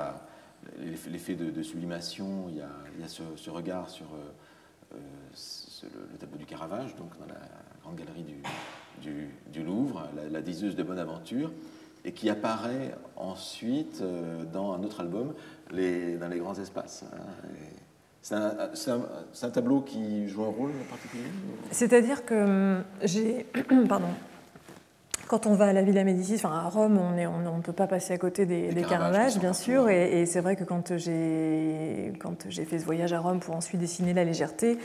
l'effet de, sublimation, il y a, ce, regard sur euh, le, tableau du Caravage, donc dans la grande galerie du, Louvre, la, diseuse de Bonaventure, et qui apparaît ensuite euh, dans un autre album, dans les grands espaces. Hein. C'est un, un, tableau qui joue un rôle particulier C'est-à-dire que j'ai. Pardon quand on va à la Villa Médicis, enfin à Rome, on ne on, peut pas passer à côté des, des Caravages, bien sûr. Et, c'est vrai que quand j'ai fait ce voyage à Rome pour ensuite dessiner la légèreté,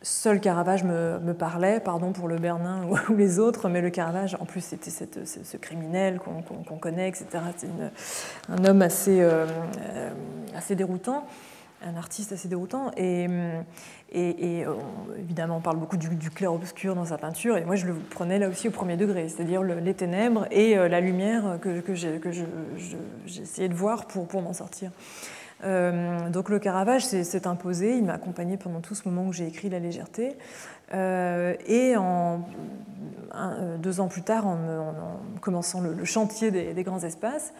seul Caravage me, me, parlait, pardon pour le Bernin ou, les autres, mais le Caravage, en plus, c'était ce, criminel qu'on connaît, etc. C'est un homme assez, euh, euh, assez déroutant un artiste assez déroutant. Et, et, euh, évidemment, on parle beaucoup du, clair-obscur dans sa peinture. Et moi, je le prenais là aussi au premier degré, c'est-à-dire les ténèbres et euh, la lumière que, essayé de voir pour, m'en sortir. Euh, donc le Caravage s'est imposé, il m'a accompagné pendant tout ce moment où j'ai écrit La légèreté. et deux ans plus tard, en, commençant le, chantier des, grands espaces,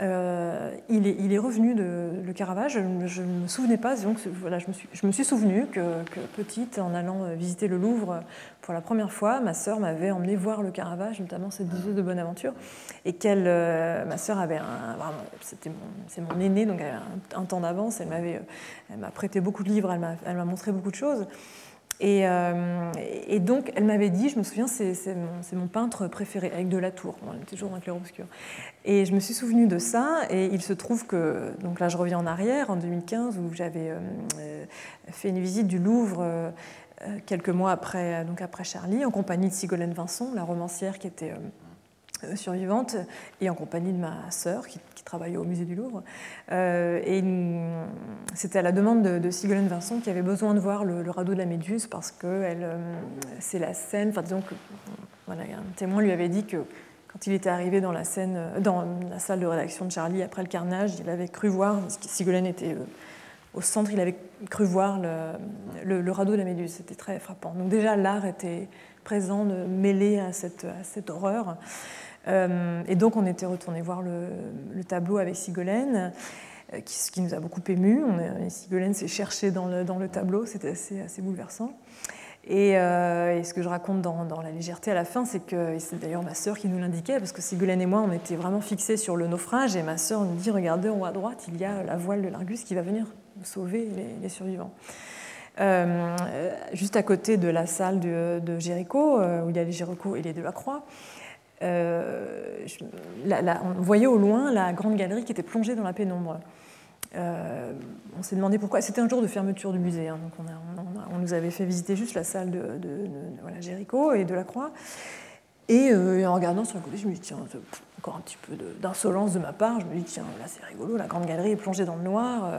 euh, il, est, revenu de le Caravage. Je ne me souvenais pas, donc voilà, je me suis, je me suis souvenu que, petite, en allant euh, visiter le Louvre pour la première fois, ma sœur m'avait emmené voir le Caravage, notamment cette diseuse de Bonaventure, et qu'elle, euh, ma sœur avait un, c'était c'est mon aînée, donc elle avait un, temps d'avance. Elle m'avait, elle m'a prêté beaucoup de livres, elle m'a montré beaucoup de choses. Euh, et, donc, elle m'avait dit, je me souviens, c'est mon, peintre préféré, avec de la tour, bon, elle était toujours dans clair-obscur. Et je me suis souvenu de ça, et il se trouve que, donc là je reviens en arrière, en 2015, où j'avais euh, euh, fait une visite du Louvre quelques mois après, donc après Charlie, en compagnie de Sigolène Vincent, la romancière qui était survivante et en compagnie de ma sœur qui, travaillait au musée du Louvre. Euh, et c'était à la demande de, Sigolène Vincent qui avait besoin de voir le, radeau de la Méduse parce que euh, c'est la scène, enfin un témoin lui avait dit que quand il était arrivé dans la, scène, dans la salle de rédaction de Charlie après le carnage, il avait cru voir, Sigolène était au centre, il avait cru voir le, radeau de la Méduse. C'était très frappant. Donc déjà, l'art était présent, mêlé à cette horreur. Euh, et donc, on était retourné voir le, tableau avec Sigolène, euh, ce qui nous a beaucoup ému. Sigolène s'est cherchée dans le, tableau, c'était assez, bouleversant. Euh, et, ce que je raconte dans, La légèreté à la fin, c'est que, c'est d'ailleurs ma sœur qui nous l'indiquait, parce que Sigolène et moi, on était vraiment fixés sur le naufrage, et ma sœur nous dit Regardez en haut à droite, il y a la voile de l'Argus qui va venir sauver les, survivants. juste à côté de la salle de, de Jéricho, où il y a les Jéricho et les de la Croix, euh, on voyait au loin la grande galerie qui était plongée dans la pénombre. Euh, on s'est demandé pourquoi. C'était un jour de fermeture du musée, hein, donc on, nous avait fait visiter juste la salle de, Jéricho et de la Croix. Et, euh, en regardant sur le côté, je me dis, tiens, encore un petit peu d'insolence de, ma part. Je me dis, tiens, là c'est rigolo, la grande galerie est plongée dans le noir,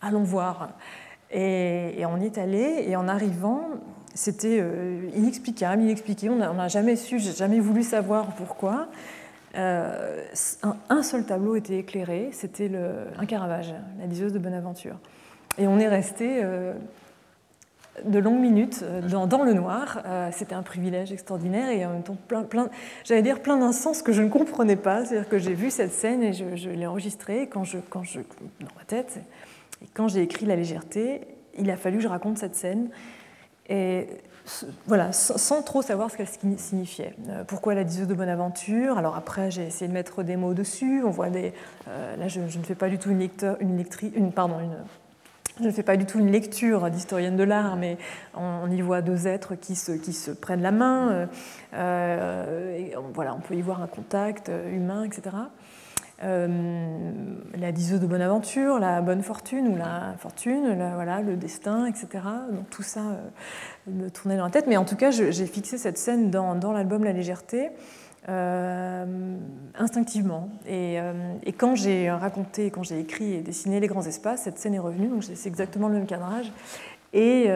allons voir. Et, et, on y est allé, et en arrivant, c'était euh, inexplicable, inexpliqué. On n'a jamais su, j'ai jamais voulu savoir pourquoi. Euh, un, seul tableau était éclairé, c'était un Caravage, la liseuse de Bonaventure. Et on est resté euh, de longues minutes dans, le noir. c'était un privilège extraordinaire et en même temps plein, plein j'allais dire plein d'un que je ne comprenais pas. C'est-à-dire que j'ai vu cette scène et je, l'ai enregistrée quand je, dans ma tête. Et quand j'ai écrit La légèreté, il a fallu que je raconte cette scène. Et voilà, sans trop savoir ce qu'elle signifiait. Euh, pourquoi la diseuse de Bonaventure? Alors après, j'ai essayé de mettre des mots dessus. On voit des. Euh, là, je, ne fais pas du tout une lecture d'historienne de l'art, mais on, y voit deux êtres qui se, qui se prennent la main. Euh, et voilà, on peut y voir un contact humain, etc. Euh, la diseuse de Bonaventure, la bonne fortune ou la fortune, voilà, le destin, etc. Donc tout ça euh, me tournait dans la tête. Mais en tout cas, j'ai fixé cette scène dans, dans l'album La légèreté. Euh, instinctivement. Et, et quand j'ai raconté, quand j'ai écrit et dessiné Les Grands Espaces, cette scène est revenue, donc c'est exactement le même cadrage. Et,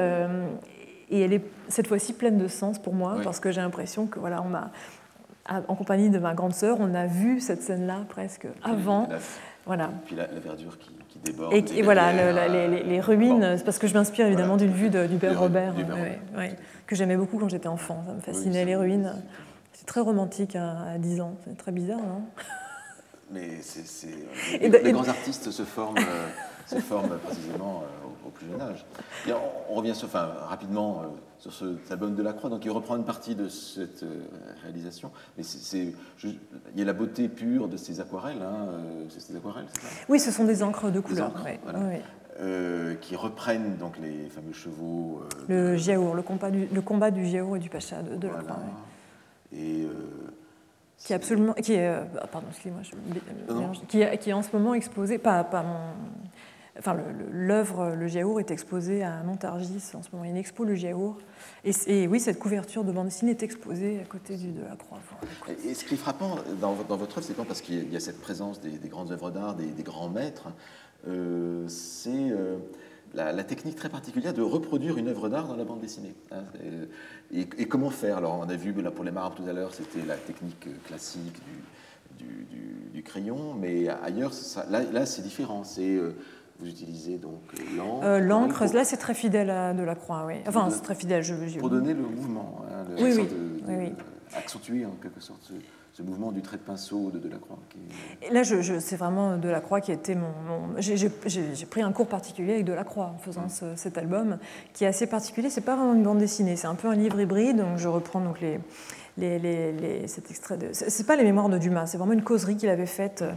et elle est cette fois-ci pleine de sens pour moi, parce que j'ai l'impression que voilà, on m'a en compagnie de ma grande sœur, on a vu cette scène-là presque avant. voilà. Puis la, verdure qui, déborde. Et, voilà, les, ruines, parce que je m'inspire évidemment d'une vue du Père Robert, que j'aimais beaucoup quand j'étais enfant. Ça me fascinait, les ruines. C'est très romantique à, 10 ans. C'est très bizarre, non? Mais c'est, les, les, grands artistes se forment, euh, se forment précisément euh, au, plus jeune âge. on, revient sur, enfin, rapidement euh, sur cet album de la Croix, donc il reprend une partie de cette réalisation. Mais c'est, il y a la beauté pure de ces aquarelles. Hein, c'est ces aquarelles, c'est ça? Oui, ce sont des encres de couleur. qui reprennent donc les fameux chevaux. le Giaour, le combat du, le combat du Giaour et du Pacha de, de la Croix. Et qui est absolument, qui est, euh, pardon, excusez-moi, qui, est, qui est en ce moment exposé, pas, pas mon, enfin l'œuvre Le Giaour est exposée à Montargis en ce moment, il y a une expo Le Giaour, et, oui, cette couverture de bande dessinée est exposée à côté du, de la croix. Et ce qui est frappant dans, votre œuvre, c'est pas parce qu'il y, a cette présence des, grandes œuvres d'art, des, grands maîtres, euh, c'est euh, la, technique très particulière de reproduire une œuvre d'art dans la bande dessinée. Hein, et, comment faire? Alors, on a vu là, pour les marbres tout à l'heure, c'était la technique classique du, crayon, mais ailleurs, là c'est différent. C'est euh, vous utilisez donc l'encre. Euh, l'encre, là, c'est très fidèle à de la croix, oui. Enfin, c'est très fidèle. Je, Pour donner le mouvement, hein, oui, oui, oui, accentuer en quelque sorte ce mouvement du trait de pinceau de Delacroix. Qui... Là, je, c'est vraiment Delacroix qui était mon. J'ai pris un cours particulier avec Delacroix en faisant cet album, qui est assez particulier. C'est pas vraiment une bande dessinée, c'est un peu un livre hybride. Donc, je reprends donc les, les, les, cet extrait de. C'est pas les mémoires de Dumas, c'est vraiment une causerie qu'il avait faite euh,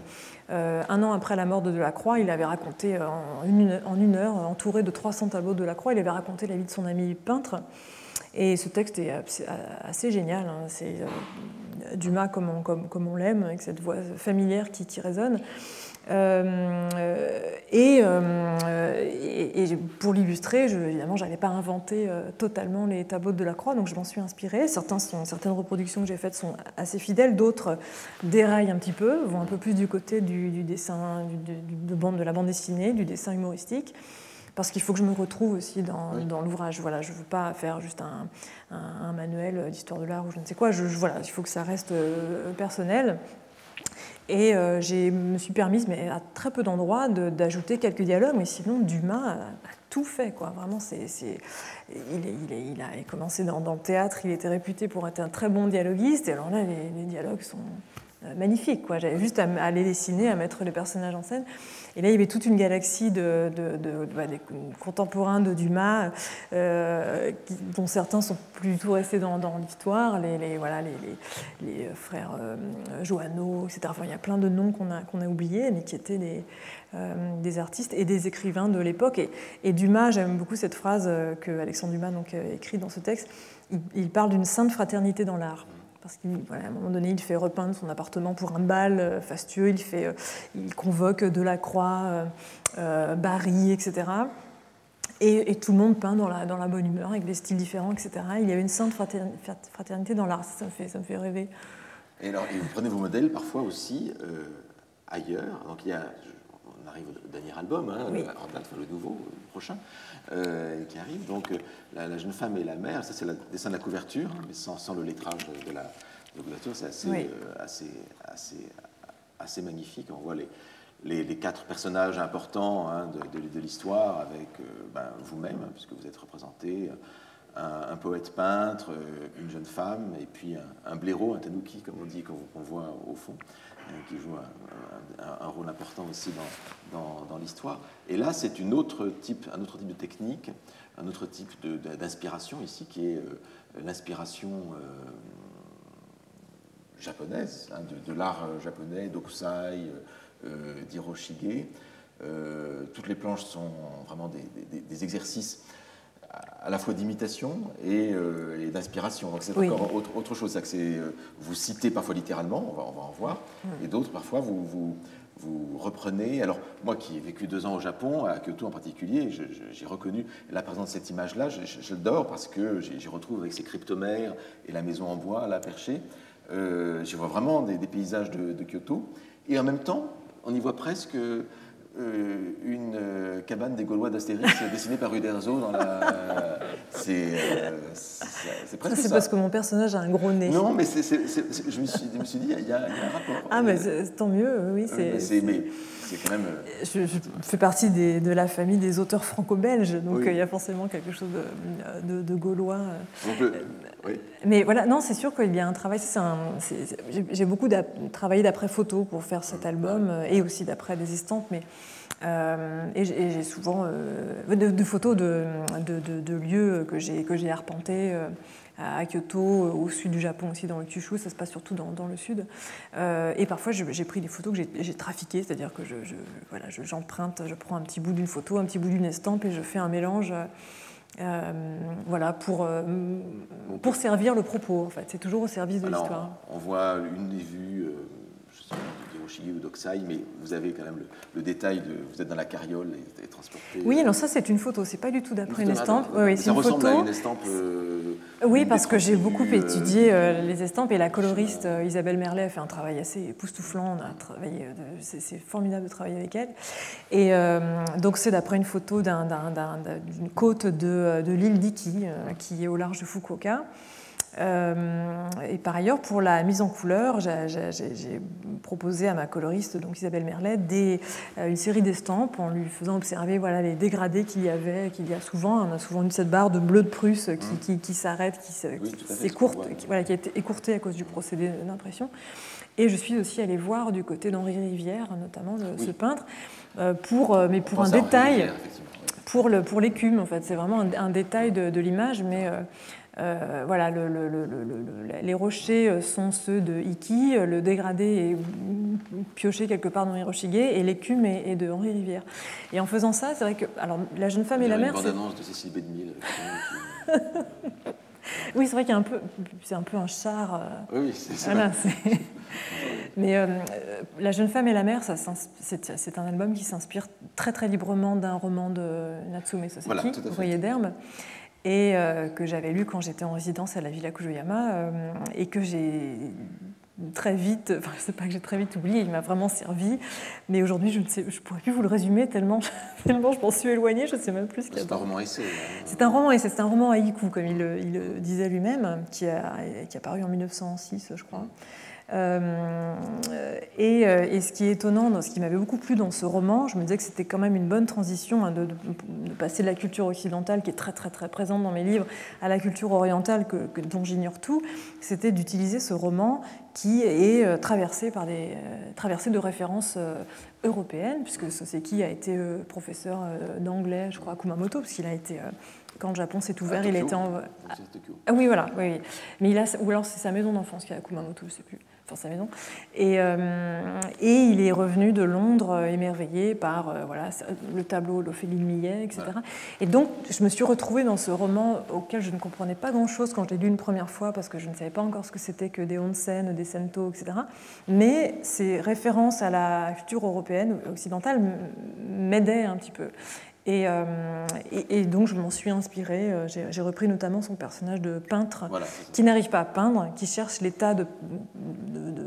un an après la mort de Delacroix. Il avait raconté en une, en une heure, entouré de 300 tableaux de Delacroix, il avait raconté la vie de son ami peintre. Et ce texte est assez génial. Hein. C'est euh, Dumas comme on, l'aime, avec cette voix familière qui résonne. Euh, et, et, pour l'illustrer, je, évidemment, je n'allais pas inventer totalement les tableaux de la croix, donc je m'en suis inspirée. Certains sont, certaines reproductions que j'ai faites sont assez fidèles, d'autres déraillent un petit peu, vont un peu plus du côté du, dessin, du, de, bande, de la bande dessinée, du dessin humoristique. parce qu'il faut que je me retrouve aussi dans, dans l'ouvrage. Voilà, je ne veux pas faire juste un, un, manuel d'histoire de l'art ou je ne sais quoi. Je, voilà, il faut que ça reste personnel. Et je me suis permise, mais à très peu d'endroits, d'ajouter quelques dialogues, mais sinon Dumas tout fait. Quoi. Vraiment, il, a commencé dans, le théâtre, il était réputé pour être un très bon dialoguiste, et alors là, les, dialogues sont euh, magnifiques. J'avais juste à, à, les dessiner, à mettre les personnages en scène. Et là, il y avait toute une galaxie de, bah, contemporains de Dumas, euh, dont certains sont tout restés dans, l'histoire, les, les, frères euh, Joanneau, etc. Il y a plein de noms qu'on a, oubliés, mais qui étaient des, euh, des artistes et des écrivains de l'époque. Et, Dumas, j'aime beaucoup cette phrase euh, que Alexandre Dumas donc, écrit dans ce texte, il parle d'une sainte fraternité dans l'art parce qu'à un moment donné, il fait repeindre son appartement pour un bal euh, fastueux, il, fait, euh, il convoque Delacroix, euh, Barry, etc. Et, tout le monde peint dans la, dans la bonne humeur, avec des styles différents, etc. Il y a une sainte fraternité dans l'art, ça me, fait, ça me fait rêver. Et alors, vous prenez vos modèles parfois aussi ailleurs. Donc, il y a, arrive au dernier album, hein, en date, le nouveau, le prochain. Euh, qui arrive. Donc, euh, la, jeune femme et la mère, ça c'est le dessin de la couverture, mais sans, sans le lettrage de la, couverture, c'est assez, euh, assez, assez, assez, magnifique. On voit les, les, quatre personnages importants hein, de, de, l'histoire avec ben, vous-même, hein, puisque vous êtes représenté. Un, poète peintre, une jeune femme, et puis un, blaireau, un tanuki, comme on dit, qu'on voit au fond. Euh, qui joue un, rôle important aussi dans, dans, l'histoire. Et là, c'est un autre type de technique, un autre type d'inspiration ici, qui est euh, l'inspiration euh, japonaise, hein, de, l'art japonais, d'Okusai, d'Hiroshige. toutes les planches sont vraiment des exercices à la fois d'imitation et, euh, d'inspiration. Donc c'est encore autre, autre chose. Que euh, vous citez parfois littéralement, on va, on va en voir, et d'autres parfois vous, vous, vous, reprenez. Alors moi qui ai vécu deux ans au Japon, à Kyoto en particulier, j'ai reconnu, là par exemple cette image-là, je, je, l'adore parce que j'y retrouve avec ses cryptomères et la maison en bois, là perchée. Euh, j'y vois vraiment des, paysages de, de, Kyoto. Et en même temps, on y voit presque euh, une euh, cabane des Gaulois d'Astérix dessinée par Uderzo dans la. C'est euh, presque ça. C'est parce que mon personnage a un gros nez. Non, mais je, me suis, je me suis dit, il y, a, un rapport. Ah, mais tant mieux, oui. C'est, mais c'est quand même. Je, fais partie des, de la famille des auteurs franco-belges, donc il y a forcément quelque chose de, de, gaulois. oui. Mais voilà, non, c'est sûr qu'il y a un travail. j'ai beaucoup travaillé d'après photo pour faire cet album et aussi d'après des estampes, mais euh, et j'ai souvent euh, de, photos de, de, lieux que j'ai arpentés euh, à Kyoto, au sud du Japon aussi, dans le Kyushu, ça se passe surtout dans, dans le sud. et parfois, j'ai pris des photos que j'ai trafiquées, c'est-à-dire que j'emprunte, je, je, prends un petit bout d'une photo, un petit bout d'une estampe et je fais un mélange. voilà, pour, pour servir le propos, en fait. C'est toujours au service de l'histoire. On voit une des vues, ou d'Oxai, mais vous avez quand même le, détail de vous êtes dans la carriole et, transporté. Oui, alors ça c'est une photo, c'est pas du tout d'après une estampe. Oui, ça ressemble à une estampe. Euh, oui, parce que j'ai beaucoup euh, étudié euh, les estampes et la coloriste Isabelle Merlet a fait un travail assez époustouflant. On a travaillé, c'est formidable de travailler avec elle. Et donc c'est d'après une photo d'une côte de, de l'île d'Iki qui est au large de Fukuoka. Euh, et par ailleurs, pour la mise en couleur, j'ai proposé à ma coloriste, donc Isabelle Merlet, des, euh, une série d'estampes en lui faisant observer voilà, les dégradés qu'il y avait, qu'il y a souvent. On a souvent eu cette barre de bleu de Prusse qui, qui, s'arrête, qui, s'écourte, qui, voilà, qui a été écourtée à cause du procédé d'impression. Et je suis aussi allée voir du côté d'Henri Rivière, notamment ce peintre, euh, pour, mais pour un détail, pour l'écume pour en fait. C'est vraiment un, détail de, de l'image, mais euh, voilà, les rochers sont ceux de Iki, le dégradé est pioché quelque part dans Hiroshige et l'écume est, de Henri Rivière. Et en faisant ça, c'est vrai que alors la jeune femme et la mère. Une bande-annonce de Cécile Bédemille. oui, c'est vrai qu'il y a un peu, c'est un peu un char. Euh, oui, c'est ça. Mais euh, La jeune femme et la mère, c'est un album qui s'inspire très très librement d'un roman de Natsume Soseki, voilà, Voyer d'herbe et euh, que j'avais lu quand j'étais en résidence à la Villa Kujoyama euh, et que j'ai très vite, enfin, je sais pas que j'ai très vite oublié, il m'a vraiment servi, mais aujourd'hui, je ne sais, je pourrais plus vous le résumer tellement, tellement je m'en suis éloignée, je ne sais même plus ce qu'il y a. C'est un roman essai. C'est un roman essai, c'est un roman haïku, comme il, il disait lui-même, qui a, qui a paru en 1906, je crois. Euh, et, euh, et, ce qui est étonnant, ce qui m'avait beaucoup plu dans ce roman, je me disais que c'était quand même une bonne transition hein, de, de, passer de la culture occidentale, qui est très très très présente dans mes livres, à la culture orientale que, que, dont j'ignore tout, c'était d'utiliser ce roman qui est euh, traversé, par des, traversé de références européennes, puisque Soseki a été professeur d'anglais, je crois, à Kumamoto, parce qu'il a été quand le Japon s'est ouvert, il était en. Ah, oui, voilà. Oui, oui. Mais il a, ou alors c'est sa maison d'enfance qui est à Kumamoto, je ne sais plus sa maison. Et, euh, et, il est revenu de Londres euh, émerveillé par euh, voilà, le tableau d'Ophélie Millet, etc. Et donc, je me suis retrouvée dans ce roman auquel je ne comprenais pas grand-chose quand je l'ai lu une première fois, parce que je ne savais pas encore ce que c'était que des onsen, des sento, etc. Mais ces références à la culture européenne, occidentale, m'aidaient un petit peu. Euh, et, et, donc je m'en suis inspirée. Euh, j'ai repris notamment son personnage de peintre qui n'arrive pas à peindre, qui cherche l'état de, de,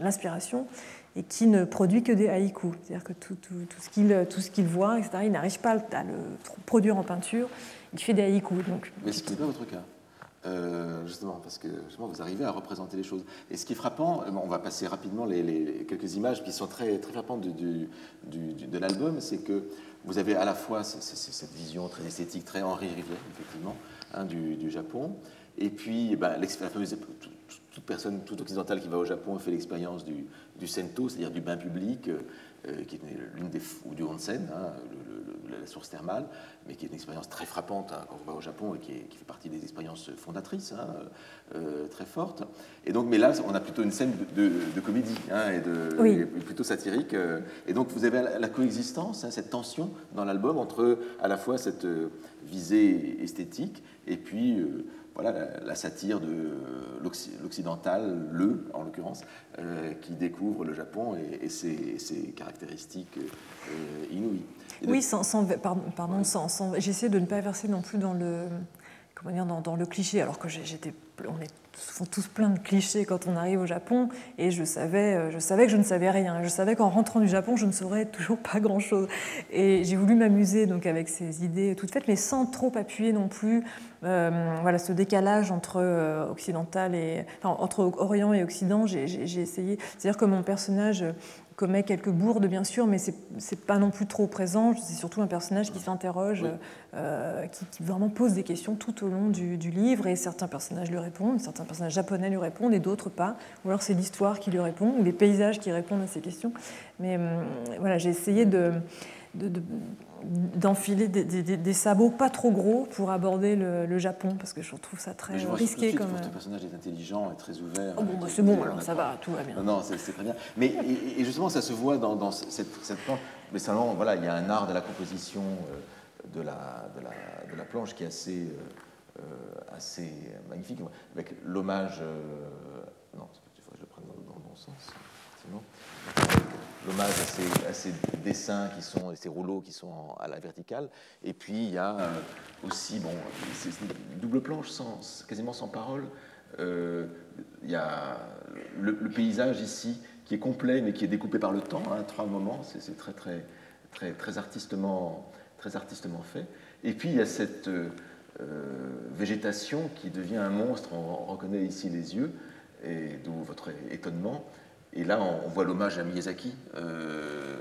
l'inspiration et qui ne produit que des haïkus. C'est-à-dire que tout, tout, tout ce qu'il voit, etc., il n'arrive pas à le produire en peinture. Il fait des haïkus. Donc, Mais ce qui n'est pas votre cas. Euh, justement, parce que justement, vous arrivez à représenter les choses. Et ce qui est frappant, on va passer rapidement les, quelques images qui sont très, très frappantes du, du, de l'album, c'est que vous avez à la fois cette vision très esthétique, très Henri Rivet, effectivement, hein, du, Japon, et puis bah, toute, personne, toute occidentale qui va au Japon fait l'expérience du, du, sento, c'est-à-dire du bain public, euh, qui est l'une des ou du onsen, hein, la source thermale, mais qui est une expérience très frappante hein, quand on va au Japon et qui, fait partie des expériences fondatrices hein, euh, très fortes. Et donc, mais là, on a plutôt une scène de, comédie hein, et, de, plutôt satirique. Euh, et donc, vous avez la, coexistence, cette tension dans l'album entre à la fois cette euh, visée esthétique et puis voilà, la, satire de l'occidental, le en l'occurrence, qui découvre le Japon et, ses, caractéristiques inouïes. Oui, sans, pardon, sans, j'essaie de ne pas verser non plus dans le, comment dire, dans, le cliché, alors que j'étais, on est tous plein de clichés quand on arrive au Japon, et je savais, euh, je savais que je ne savais rien. Je savais qu'en rentrant du Japon, je ne saurais toujours pas grand-chose. Et j'ai voulu m'amuser donc avec ces idées toutes faites, mais sans trop appuyer non plus. Euh, voilà, ce décalage entre euh, occidental et entre Orient et Occident, j'ai essayé. C'est-à-dire que mon personnage commet quelques bourdes, bien sûr, mais c'est pas non plus trop présent. C'est surtout un personnage qui s'interroge, euh, qui, vraiment pose des questions tout au long du, livre, et certains personnages lui répondent, certains personnages japonais lui répondent, et d'autres pas. Ou alors c'est l'histoire qui lui répond, ou les paysages qui répondent à ces questions. Mais hum, voilà, j'ai essayé de d'enfiler des, sabots pas trop gros pour aborder le, Japon, parce que je trouve ça très je risqué. comme... Votre personnage est intelligent et très ouvert. Oh, bon, bah, c'est bon, alors ça va, tout va bien. Non, non c'est très bien. Mais et, justement, ça se voit dans, cette, cette, planche. Mais seulement, voilà, il y a un art de la composition euh, de, la, de, la, de la planche qui est assez, euh, euh, assez magnifique, avec l'hommage. non, il faut que je le prenne dans, dans le bon sens. L'hommage à ces, dessins qui sont, ces rouleaux qui sont à la verticale. Et puis il y a euh, aussi, bon, double planche sans, quasiment sans parole. Euh, il y a le, paysage ici qui est complet mais qui est découpé par le temps, hein, trois moments. C'est très, très, très, très, artistement, très artistement fait. Et puis il y a cette euh, végétation qui devient un monstre. On, reconnaît ici les yeux, et d'où votre étonnement. Et là, on, voit l'hommage à Miyazaki, euh,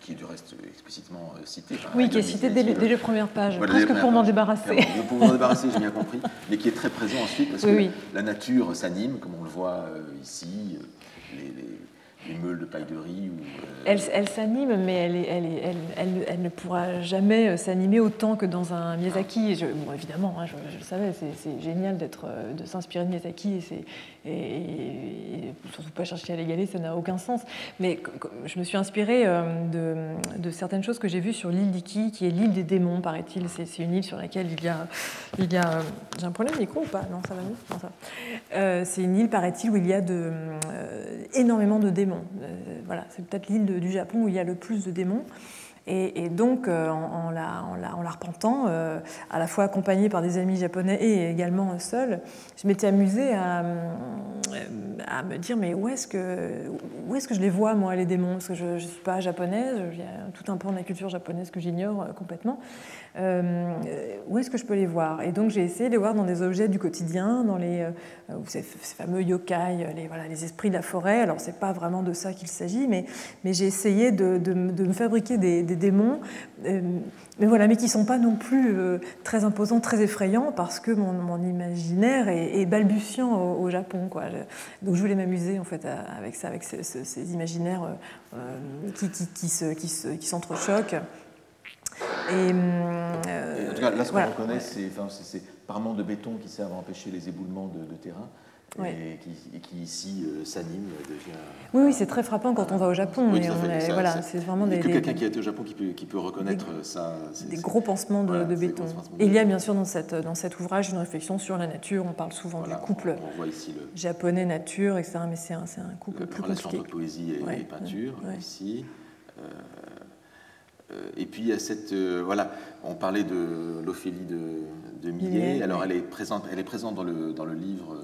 qui est du reste explicitement euh, cité. oui, qui est cité dès, les premières pages, presque pour m'en débarrasser. Pour m'en débarrasser, j'ai bien compris, mais qui est très présent ensuite, parce que la nature s'anime, comme on le voit euh, ici, les, les meules de paille de riz. Ou, euh, Elle, s'anime, mais elle, ne pourra jamais euh, s'animer autant que dans un Miyazaki. Bon, évidemment, hein, je, le savais, c'est génial euh, de s'inspirer de Miyazaki et, surtout pas chercher à l'égaler, ça n'a aucun sens. Mais je me suis inspirée de, certaines choses que j'ai vues sur l'île d'Iki, qui est l'île des démons, paraît-il. C'est une île sur laquelle il y a. J'ai un problème micro ou pas? Non, ça va mieux? C'est une île, paraît-il, où il y a énormément de démons. Euh, voilà, c'est peut-être l'île du Japon où il y a le plus de démons. Et, donc, en, la, en, la, repentant, à la fois accompagnée par des amis japonais et également seule, je m'étais amusée à, à, me dire mais où est-ce que, est que je les vois, moi, les démons? Parce que je ne suis pas japonaise, il y a tout un pan de la culture japonaise que j'ignore complètement. où est-ce que je peux les voir? Et donc, j'ai essayé de les voir dans des objets du quotidien, dans les, ces, fameux yokai, les, voilà, les esprits de la forêt. Alors, c'est pas vraiment de ça qu'il s'agit, mais, j'ai essayé de, me fabriquer des, démons, euh, mais voilà, mais qui sont pas non plus euh, très imposants, très effrayants, parce que mon, mon imaginaire est, balbutiant au, Japon. Quoi. donc, je voulais m'amuser en fait avec ça, avec ces, imaginaires euh, qui, qui, qui, qui s'entrechoquent. Et, en tout cas, là, ce qu'on reconnaît, c'est enfin, par manque de béton qui sert à empêcher les éboulements de, de terrain et, qui, ici euh, s'anime, devient. Oui, oui c'est très frappant quand on va au Japon. Oui, voilà, c'est vraiment des. quelqu'un qui a été au Japon qui peut, qui peut reconnaître ça. Des gros pansements de, béton. Et il y a bien sûr dans, cette, dans cet ouvrage une réflexion sur la nature. On parle souvent du couple japonais nature, etc. Mais c'est un, un, couple la plus relation entre poésie et, peinture ici. Euh, euh, et puis il y a cette voilà, on parlait de l'Ophélie de, de Millet. Alors elle est présente, elle est présente dans le dans le livre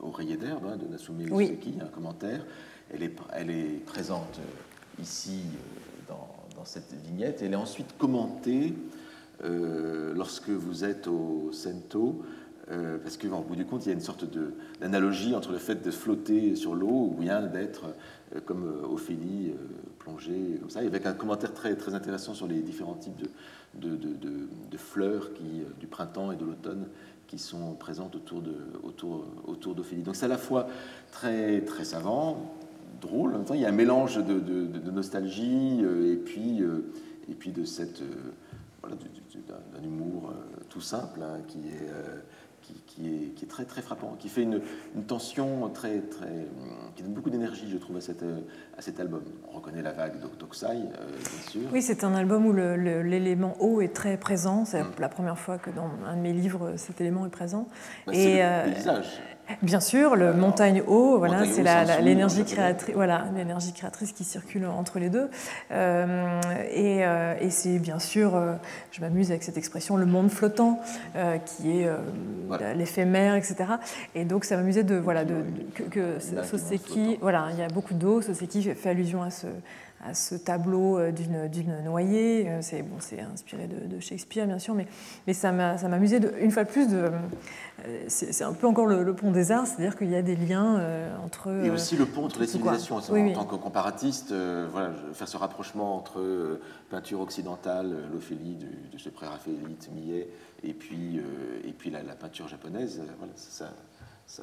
Oreiller d'herbe hein, de Nasumi Usuki, un commentaire. Elle est, elle est présente euh, ici euh, dans, dans, cette vignette. Elle est ensuite commentée euh, lorsque vous êtes au Sento, parce qu'au bout du compte, il y a une sorte d'analogie entre le fait de flotter sur l'eau ou bien d'être comme Ophélie plongée comme ça, avec un commentaire très, très intéressant sur les différents types de, de, de, de fleurs qui, du printemps et de l'automne qui sont présentes autour autour autour d'Ophélie. Donc c'est à la fois très très savant, drôle. En même temps, il y a un mélange de, de, nostalgie euh, et puis euh, et puis de cette euh, voilà, d'un humour tout simple hein, qui est qui, est, qui, est, très très frappant, qui fait une, une tension très très qui donne beaucoup d'énergie, je trouve, à, cette, à cet album. On reconnaît la vague d'Oksai, euh, bien sûr. Oui, c'est un album où l'élément eau est très présent. C'est mm. la première fois que dans un de mes livres, cet élément est présent. Bah, Et le euh, paysage. Bien sûr, le montagne haut, voilà, c'est l'énergie créatrice, voilà, l'énergie créatrice qui circule entre les deux. Euh, et, euh, et c'est bien sûr, euh, je m'amuse avec cette expression, le monde flottant, qui est l'éphémère, etc. Et donc, ça m'amusait de voilà de, que, que Soseki, voilà, il y a beaucoup d'eau. Soseki fait allusion à ce à ce tableau d'une noyée. C'est bon, inspiré de, Shakespeare, bien sûr, mais, mais ça m'amusait une fois de plus. De, c'est un peu encore le, pont des arts, c'est-à-dire qu'il y a des liens entre. Et aussi le pont entre les civilisations. en tant que comparatiste, voilà, faire ce rapprochement entre peinture occidentale, l'Ophélie de, de ce pré-raphaélite Millet, et puis, et puis la, peinture japonaise, voilà, ça,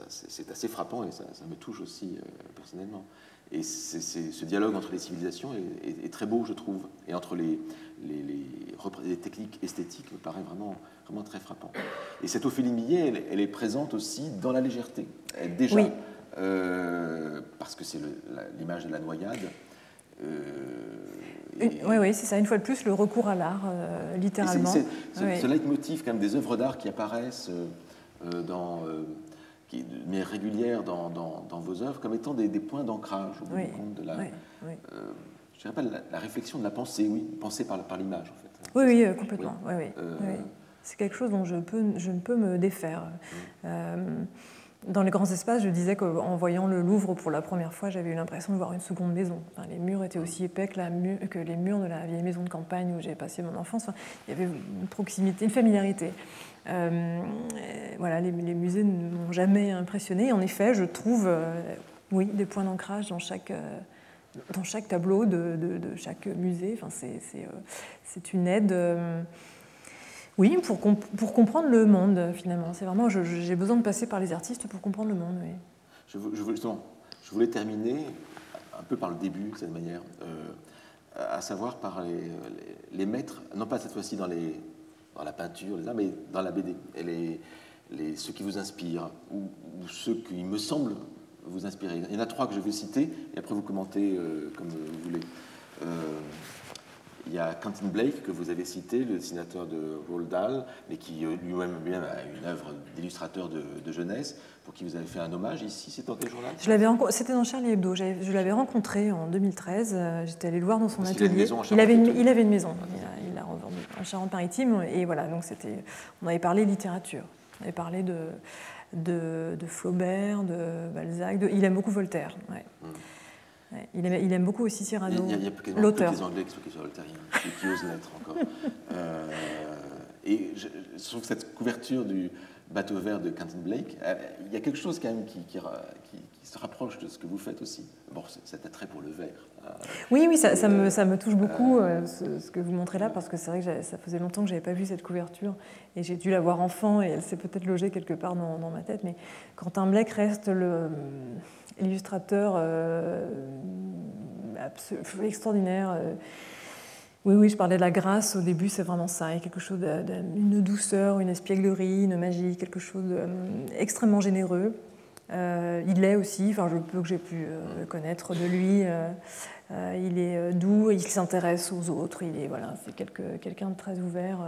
c'est assez frappant et ça, me touche aussi personnellement. Et ce dialogue entre les civilisations est, très beau, je trouve, et entre les, les, techniques esthétiques me paraît vraiment, vraiment très frappant. Et cette Ophélie Millet, elle, est présente aussi dans la légèreté. déjà, euh, parce que c'est l'image de la noyade. Euh, oui, oui, c'est ça. Une fois de plus, le recours à l'art, euh, littéralement. C'est ce leitmotiv quand même des œuvres d'art qui apparaissent dans qui mais régulière dans, dans, vos œuvres comme étant des, des points d'ancrage au bout du compte de la, euh, je pas la, réflexion de la pensée, oui, pensée par, par l'image en fait. Oui, oui, euh, complètement. Oui, oui, euh, C'est quelque chose dont je, peux, je ne peux me défaire. dans les grands espaces, je disais qu'en voyant le Louvre pour la première fois, j'avais eu l'impression de voir une seconde maison. les murs étaient aussi épais que, la que, les murs de la vieille maison de campagne où j'ai passé mon enfance. il y avait une proximité, une familiarité. Euh, voilà, les, musées ne m'ont jamais impressionné. En effet, je trouve euh, oui, des points d'ancrage dans chaque, euh, dans chaque tableau de, chaque musée. Enfin, c'est une aide. Oui, pour, pour, comprendre le monde, finalement. C'est vraiment, j'ai besoin de passer par les artistes pour comprendre le monde. Je, voulais terminer un peu par le début, de cette manière, à savoir par les, les, maîtres, non pas cette fois-ci dans les, dans la peinture, mais dans la BD. Et ceux qui vous inspirent, ou, ceux qui me semblent vous inspirer. Il y en a trois que je vais citer, et après vous commentez euh, comme vous voulez. Euh, il y a Quentin Blake, que vous avez cité, le dessinateur de Roald Dahl, mais qui euh, lui-même a une œuvre d'illustrateur de, jeunesse, pour qui vous avez fait un hommage ici. C'est dans quel journal C'était dans Charlie Hebdo. Je l'avais rencontré en 200013. Euh, j'étais allée le voir dans son atelier. Il, avait une, il avait une maison. Il a, revendu en Charente-Maritime. Et voilà, donc c'était. On avait parlé littérature. On avait parlé de, de, Flaubert, de Balzac. il aime beaucoup Voltaire. Ouais. Hmm. Il, aime, beaucoup aussi Cyrano, l'auteur. Il y a, Anglais qui sont Voltaire, qui, osent l'être encore. Euh, et je, trouve que cette couverture du bateau vert de Quentin Blake, euh, il y a quelque chose quand même qui, qui, se rapproche de ce que vous faites aussi. Bon, cet attrait pour le vert. Euh, oui, oui, ça, me, ça, me, touche beaucoup ce, que vous montrez là, parce que c'est vrai que ça faisait longtemps que je n'avais pas vu cette couverture, et j'ai dû la voir enfant, et elle s'est peut-être logée quelque part dans, dans, ma tête, mais Quentin Blake reste le illustrateur euh, extraordinaire. Euh. Oui, oui, je parlais de la grâce. Au début, c'est vraiment ça. Il y a quelque chose d'une douceur, une espièglerie, une magie, quelque chose d'extrêmement généreux. Euh, il l'est aussi, enfin, je peu que j'ai pu connaître de lui. il est doux, il s'intéresse aux autres. Il est voilà, c'est quelqu'un de très ouvert.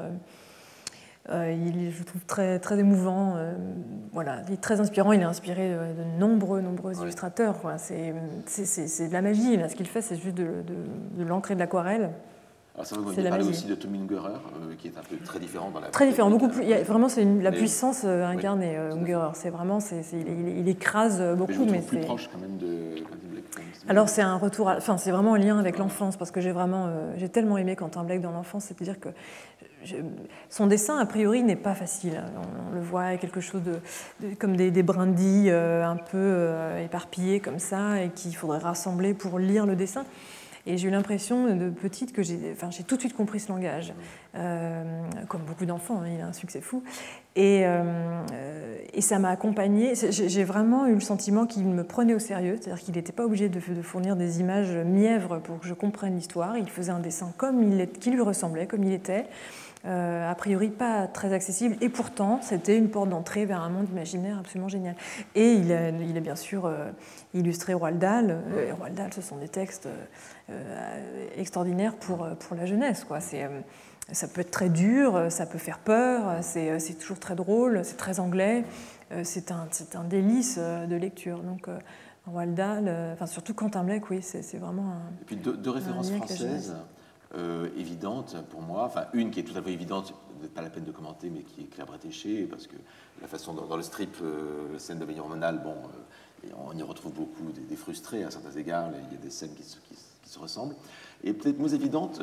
Euh, il est, je trouve, très, très émouvant. Euh, voilà, il est très inspirant. Il est inspiré de, nombreux, nombreux illustrateurs. C'est, c'est, de la magie. Là, ce qu'il fait, c'est juste de, de, l'encre et de l'aquarelle. Alors c'est vrai qu'on parle aussi de Tom Ungerer, euh, qui est un peu très différent dans la... Très différent, beaucoup plus... vraiment, c'est la puissance incarnée, Ungerer. C'est vraiment... c'est il, il, écrase beaucoup, mais, c'est... plus proche quand même de... Alors c'est un retour, enfin c'est vraiment un lien avec l'enfance parce que j'ai vraiment, j'ai tellement aimé Quentin Blake dans l'enfance, c'est-à-dire que son dessin, a priori, n'est pas facile. On, le voit, quelque chose de, comme des, brindilles euh, un peu euh, éparpillées comme ça, et qu'il faudrait rassembler pour lire le dessin. Et j'ai eu l'impression de petite que j'ai enfin, tout de suite compris ce langage. Euh, comme beaucoup d'enfants, hein, il a un succès fou. Et, et ça m'a accompagnée. J'ai vraiment eu le sentiment qu'il me prenait au sérieux, c'est-à-dire qu'il n'était pas obligé de, fournir des images mièvres pour que je comprenne l'histoire. Il faisait un dessin comme il, qui lui ressemblait, comme il était. Euh, a priori pas très accessible, et pourtant c'était une porte d'entrée vers un monde imaginaire absolument génial. Et il a, il a bien sûr euh, illustré Roald Dahl, euh, et Roald Dahl ce sont des textes extraordinaires pour, pour la jeunesse. Quoi. ça peut être très dur, ça peut faire peur, c'est, toujours très drôle, c'est très anglais, c'est un, un, délice de lecture. Donc, Roald Dahl, enfin surtout Quentin Blake, oui, c'est, vraiment un. Et puis deux, références françaises. Euh, évidente pour moi, enfin une qui est tout à fait évidente, pas la peine de commenter, mais qui est Claire Bretéché, parce que la façon dans, le strip, euh, scène de Meilleur Monal, bon, euh, on y retrouve beaucoup des, frustrés à certains égards, il y a des scènes qui se, se ressemblent. Et peut-être moins évidente,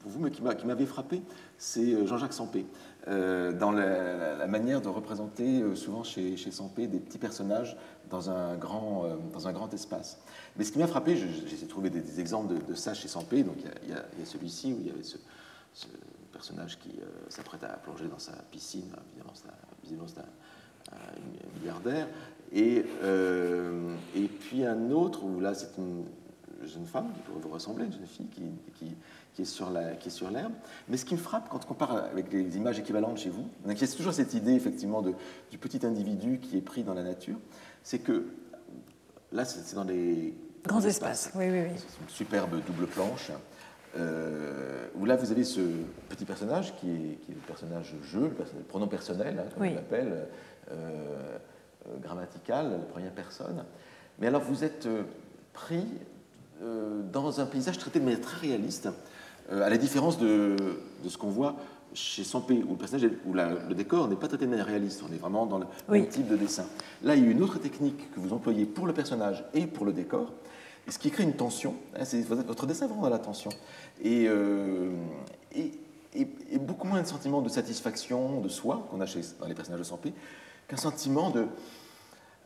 pour vous, mais qui m'avait frappé, c'est Jean-Jacques Sampé. dans la, manière de représenter souvent chez, chez Sampé des petits personnages dans un grand, dans un grand espace. Mais ce qui m'a frappé, j'ai essayé de trouver des, exemples de, ça chez Sampé. Donc il y a, celui-ci où il y avait ce, personnage qui euh, s'apprête à plonger dans sa piscine. Évidemment, c'est un, milliardaire. Et, euh, et puis un autre où là, c'est une jeune femme qui pourrait vous ressembler, une jeune fille qui, qui, qui est sur l'herbe. Mais ce qui me frappe quand on compare avec les images équivalentes chez vous, il y a toujours cette idée effectivement de, du petit individu qui est pris dans la nature, c'est que Là, c'est dans les grands espaces. Oui, oui, oui. C'est une superbe double planche. Euh, où là, vous avez ce petit personnage qui est, qui est le personnage jeu, le, pronom personnel, hein, comme on l'appelle, euh, euh, grammatical, la première personne. Mais alors, vous êtes pris dans un paysage traité de manière très réaliste, à la différence de, de ce qu'on voit chez Sampé, où le, personnage, où le décor n'est pas traité de manière réaliste, on est vraiment dans le même type de dessin. Là, il y a une autre technique que vous employez pour le personnage et pour le décor, et ce qui crée une tension. Hein, c'est votre dessin vraiment dans la tension. Euh, et, et, beaucoup moins de sentiment de satisfaction de soi qu'on a chez, dans les personnages de Sampé, qu'un sentiment de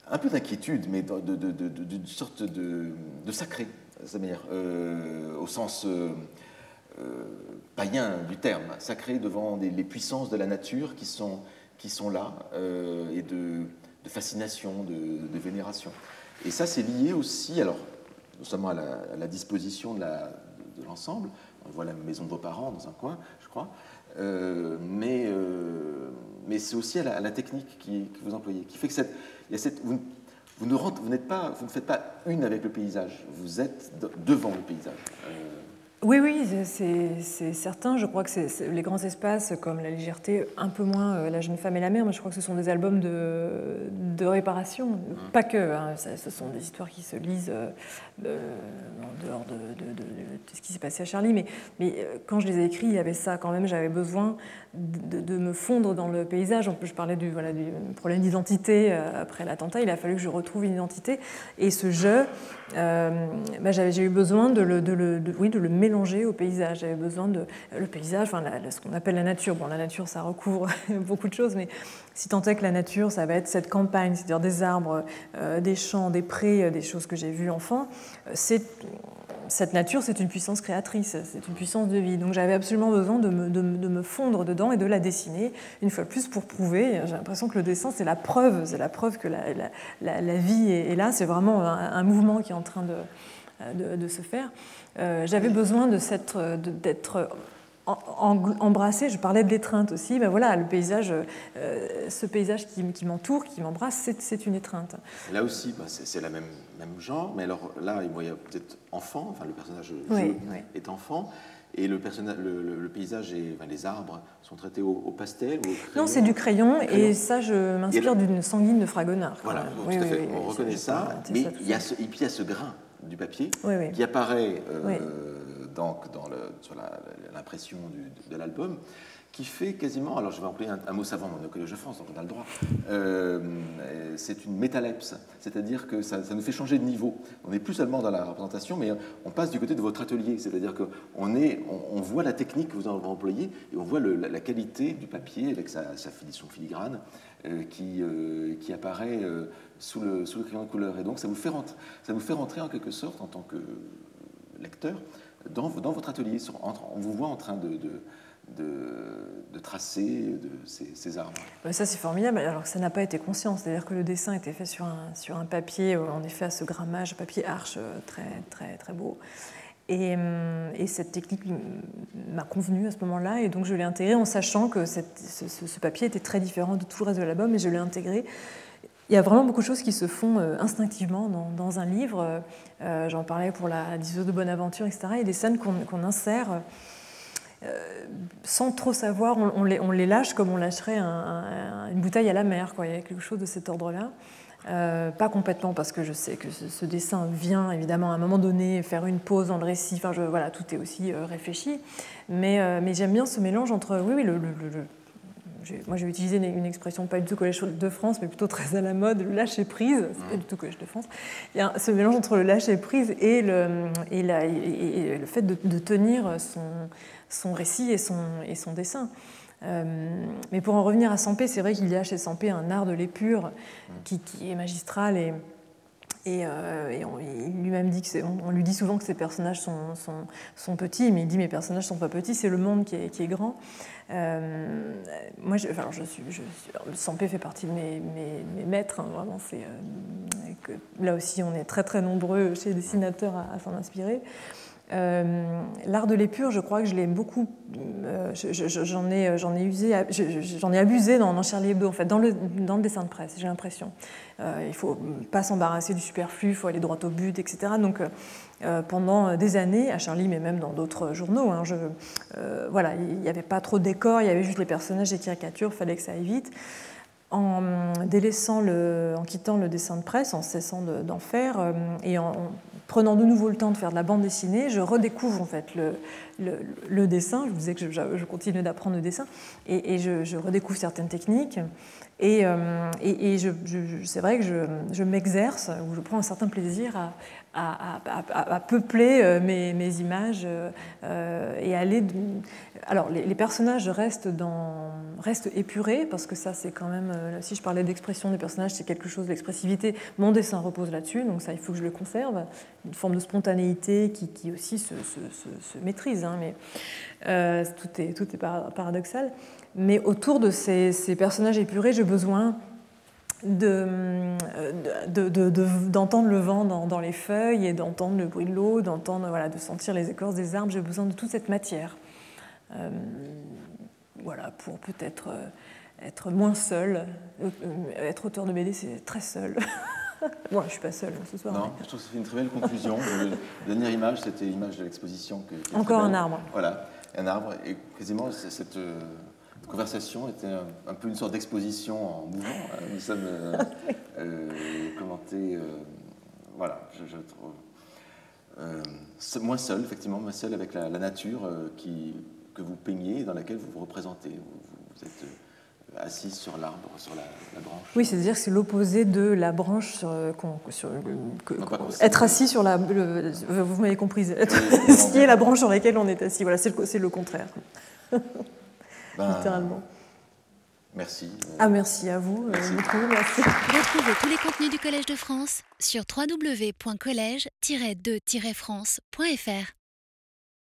un peu d'inquiétude, mais d'une sorte de, sacré, euh, au sens euh, euh, païen du terme, sacré devant les puissances de la nature qui sont, qui sont là, euh, et de, fascination, de, vénération. Et ça, c'est lié aussi, alors, non seulement à la, disposition de l'ensemble, on voit la maison de vos parents dans un coin, je crois, mais, mais c'est aussi à la, technique qui, que vous employez, qui fait que cette, vous, vous, ne rentrez, vous, pas, vous ne faites pas une avec le paysage, vous êtes devant le paysage. Oui, oui, c'est certain. Je crois que c'est les grands espaces comme La légèreté, un peu moins La jeune femme et la mer, mais je crois que ce sont des albums de, de réparation. Mmh. Pas que, hein, ce sont des histoires qui se lisent en dehors de, ce qui s'est passé à Charlie. Mais, mais quand je les ai écrits, il y avait ça quand même. J'avais besoin de, me fondre dans le paysage. Je parlais du, voilà, du problème d'identité après l'attentat. Il a fallu que je retrouve une identité. Et ce jeu, euh, bah, j'ai eu besoin de le, oui, de le mélanger au paysage. J'avais besoin de le paysage, enfin, ce qu'on appelle la nature. Bon, la nature, ça recouvre beaucoup de choses, mais si tant est que la nature, ça va être cette campagne, c'est-à-dire des arbres, euh, des champs, des prés, euh, des choses que j'ai vues enfant, c'est cette nature, c'est une puissance créatrice, c'est une puissance de vie. Donc j'avais absolument besoin de me, de, me, fondre dedans et de la dessiner, une fois de plus, pour prouver. J'ai l'impression que le dessin, c'est la preuve, c'est la preuve que la, la, vie est, là. C'est vraiment un, mouvement qui est en train de, de se faire. Euh, j'avais besoin d'être embrasser, je parlais de l'étreinte aussi, ben voilà, le paysage, euh, ce paysage qui, m'entoure, qui m'embrasse, c'est une étreinte. Là aussi, bah, c'est la même, même genre, mais alors là, il y a peut-être enfant, enfin le personnage est enfant, et le, personnage, le, paysage et les arbres sont traités au, pastel ou au Non, c'est du crayon, et ça, je m'inspire d'une sanguine de Fragonard. Voilà, tout à fait, on reconnaît ça, mais il y, a ce, et puis il y a ce grain du papier qui apparaît euh, dans le, sur l'impression de l'album, qui fait quasiment, alors je vais employer un, mot savant dans le Collège de France, donc on a le droit, euh, c'est une métalepse, c'est-à-dire que ça, nous fait changer de niveau. On n'est plus seulement dans la représentation, mais on passe du côté de votre atelier, c'est-à-dire qu'on on, voit la technique que vous avez employée et on voit la, qualité du papier avec sa, sa finition filigrane euh, qui, euh, qui apparaît sous le, sous le crayon de couleur. Et donc ça vous, fait rentrer, ça vous fait rentrer en quelque sorte en tant que lecteur dans, votre atelier. on vous voit en train de, tracer de ces, arbres. Ça, c'est formidable, alors que ça n'a pas été conscient. C'est-à-dire que le dessin était fait sur un, sur un papier, en effet, à ce grammage, papier arche, euh, très, très, très beau. Et, et, cette technique m'a convenu à ce moment-là, et donc je l'ai intégré en sachant que ce, papier était très différent de tout le reste de l'album, et je l'ai intégré il y a vraiment beaucoup de choses qui se font euh, instinctivement dans, un livre. Euh, j'en parlais pour la diseuse de Bonaventure, etc. Il y a des scènes qu'on insère euh, sans trop savoir. On, les, lâche comme on lâcherait une bouteille à la mer. Quoi. Il y a quelque chose de cet ordre-là. pas complètement parce que je sais que ce, dessin vient évidemment à un moment donné faire une pause dans le récit. Enfin, je, voilà, tout est aussi réfléchi. Mais, mais j'aime bien ce mélange entre oui, oui, le, moi j'ai utilisé une, expression pas du tout Collège de France, mais plutôt très à la mode, le lâcher prise. C'est pas du tout Collège de France. Il y a ce mélange entre le lâcher prise et le, et, et le fait de, tenir son, son, récit et son, et son dessin. Euh, mais pour en revenir à Sampé, c'est vrai qu'il y a chez Sampé un art de l'épure qui, qui, est magistral et, et, euh, on, lui-même dit que on, lui dit souvent que ses personnages sont, sont, petits, mais il dit mes personnages sont pas petits, c'est le monde qui est, qui est grand. Euh, moi, je, je suis, je le Sampé fait partie de mes, mes, maîtres, hein, vraiment. C'est, euh, là aussi, on est très très nombreux chez les dessinateurs à, s'en inspirer. Euh, l'art de l'épure, je crois que je l'ai beaucoup, j'en ai, j'en ai usé, j'en ai abusé dans, Charlie Hebdo, en fait, dans le, dans le dessin de presse, j'ai l'impression. il faut pas s'embarrasser du superflu, il faut aller droit au but, etc. Donc, euh, pendant des années, à Charlie, mais même dans d'autres journaux. Hein, euh, voilà, il n'y avait pas trop de décors, il y avait juste les personnages et caricatures, il fallait que ça aille vite. En délaissant le, en quittant le dessin de presse, en cessant d'en faire, euh, et en, prenant de nouveau le temps de faire de la bande dessinée, je redécouvre en fait le, dessin. Je vous disais que je, je continue d'apprendre le dessin, et, je, je, redécouvre certaines techniques. Et, et, c'est vrai que je, m'exerce, ou je prends un certain plaisir à, à, peupler euh, mes, images euh, euh, et aller. Alors, les, personnages restent, restent épurés parce que ça, c'est quand même. Si je parlais d'expression des personnages, c'est quelque chose d'expressivité. Mon dessin repose là-dessus, donc ça, il faut que je le conserve. Une forme de spontanéité qui, qui aussi se, se, maîtrise, hein, mais tout, est, tout est paradoxal. Mais autour de ces personnages épurés, j'ai besoin d'entendre le vent dans, les feuilles et d'entendre le bruit de l'eau, d'entendre, voilà, de sentir les écorces des arbres. J'ai besoin de toute cette matière. Euh, voilà, pour peut-être euh, être moins seul. Euh, être auteur de BD, c'est très seul. Moi, je suis pas seule ce soir. Non, je trouve que ça fait une très belle conclusion. La dernière image, c'était l'image de l'exposition. Encore un arbre. Voilà, un arbre. Et quasiment, cette euh, conversation était un, peu une sorte d'exposition en mouvement. Hein. Nous sommes euh, euh, commentés. voilà, je, trouve. moins seul, effectivement, moins seul avec la, nature qui, que vous peignez, dans laquelle vous vous représentez. vous êtes assis sur l'arbre, sur la, branche. Oui, c'est-à-dire que c'est l'opposé de la branche sur, sur être assis sur la. vous m'avez compris. ce qui est la branche sur laquelle on est assis. Voilà, c'est le, le, contraire. Ben, Littéralement. Merci. Ah, merci à vous. Euh, merci. merci. Retrouvez tous les contenus du Collège de France sur www.colège-2-france.fr.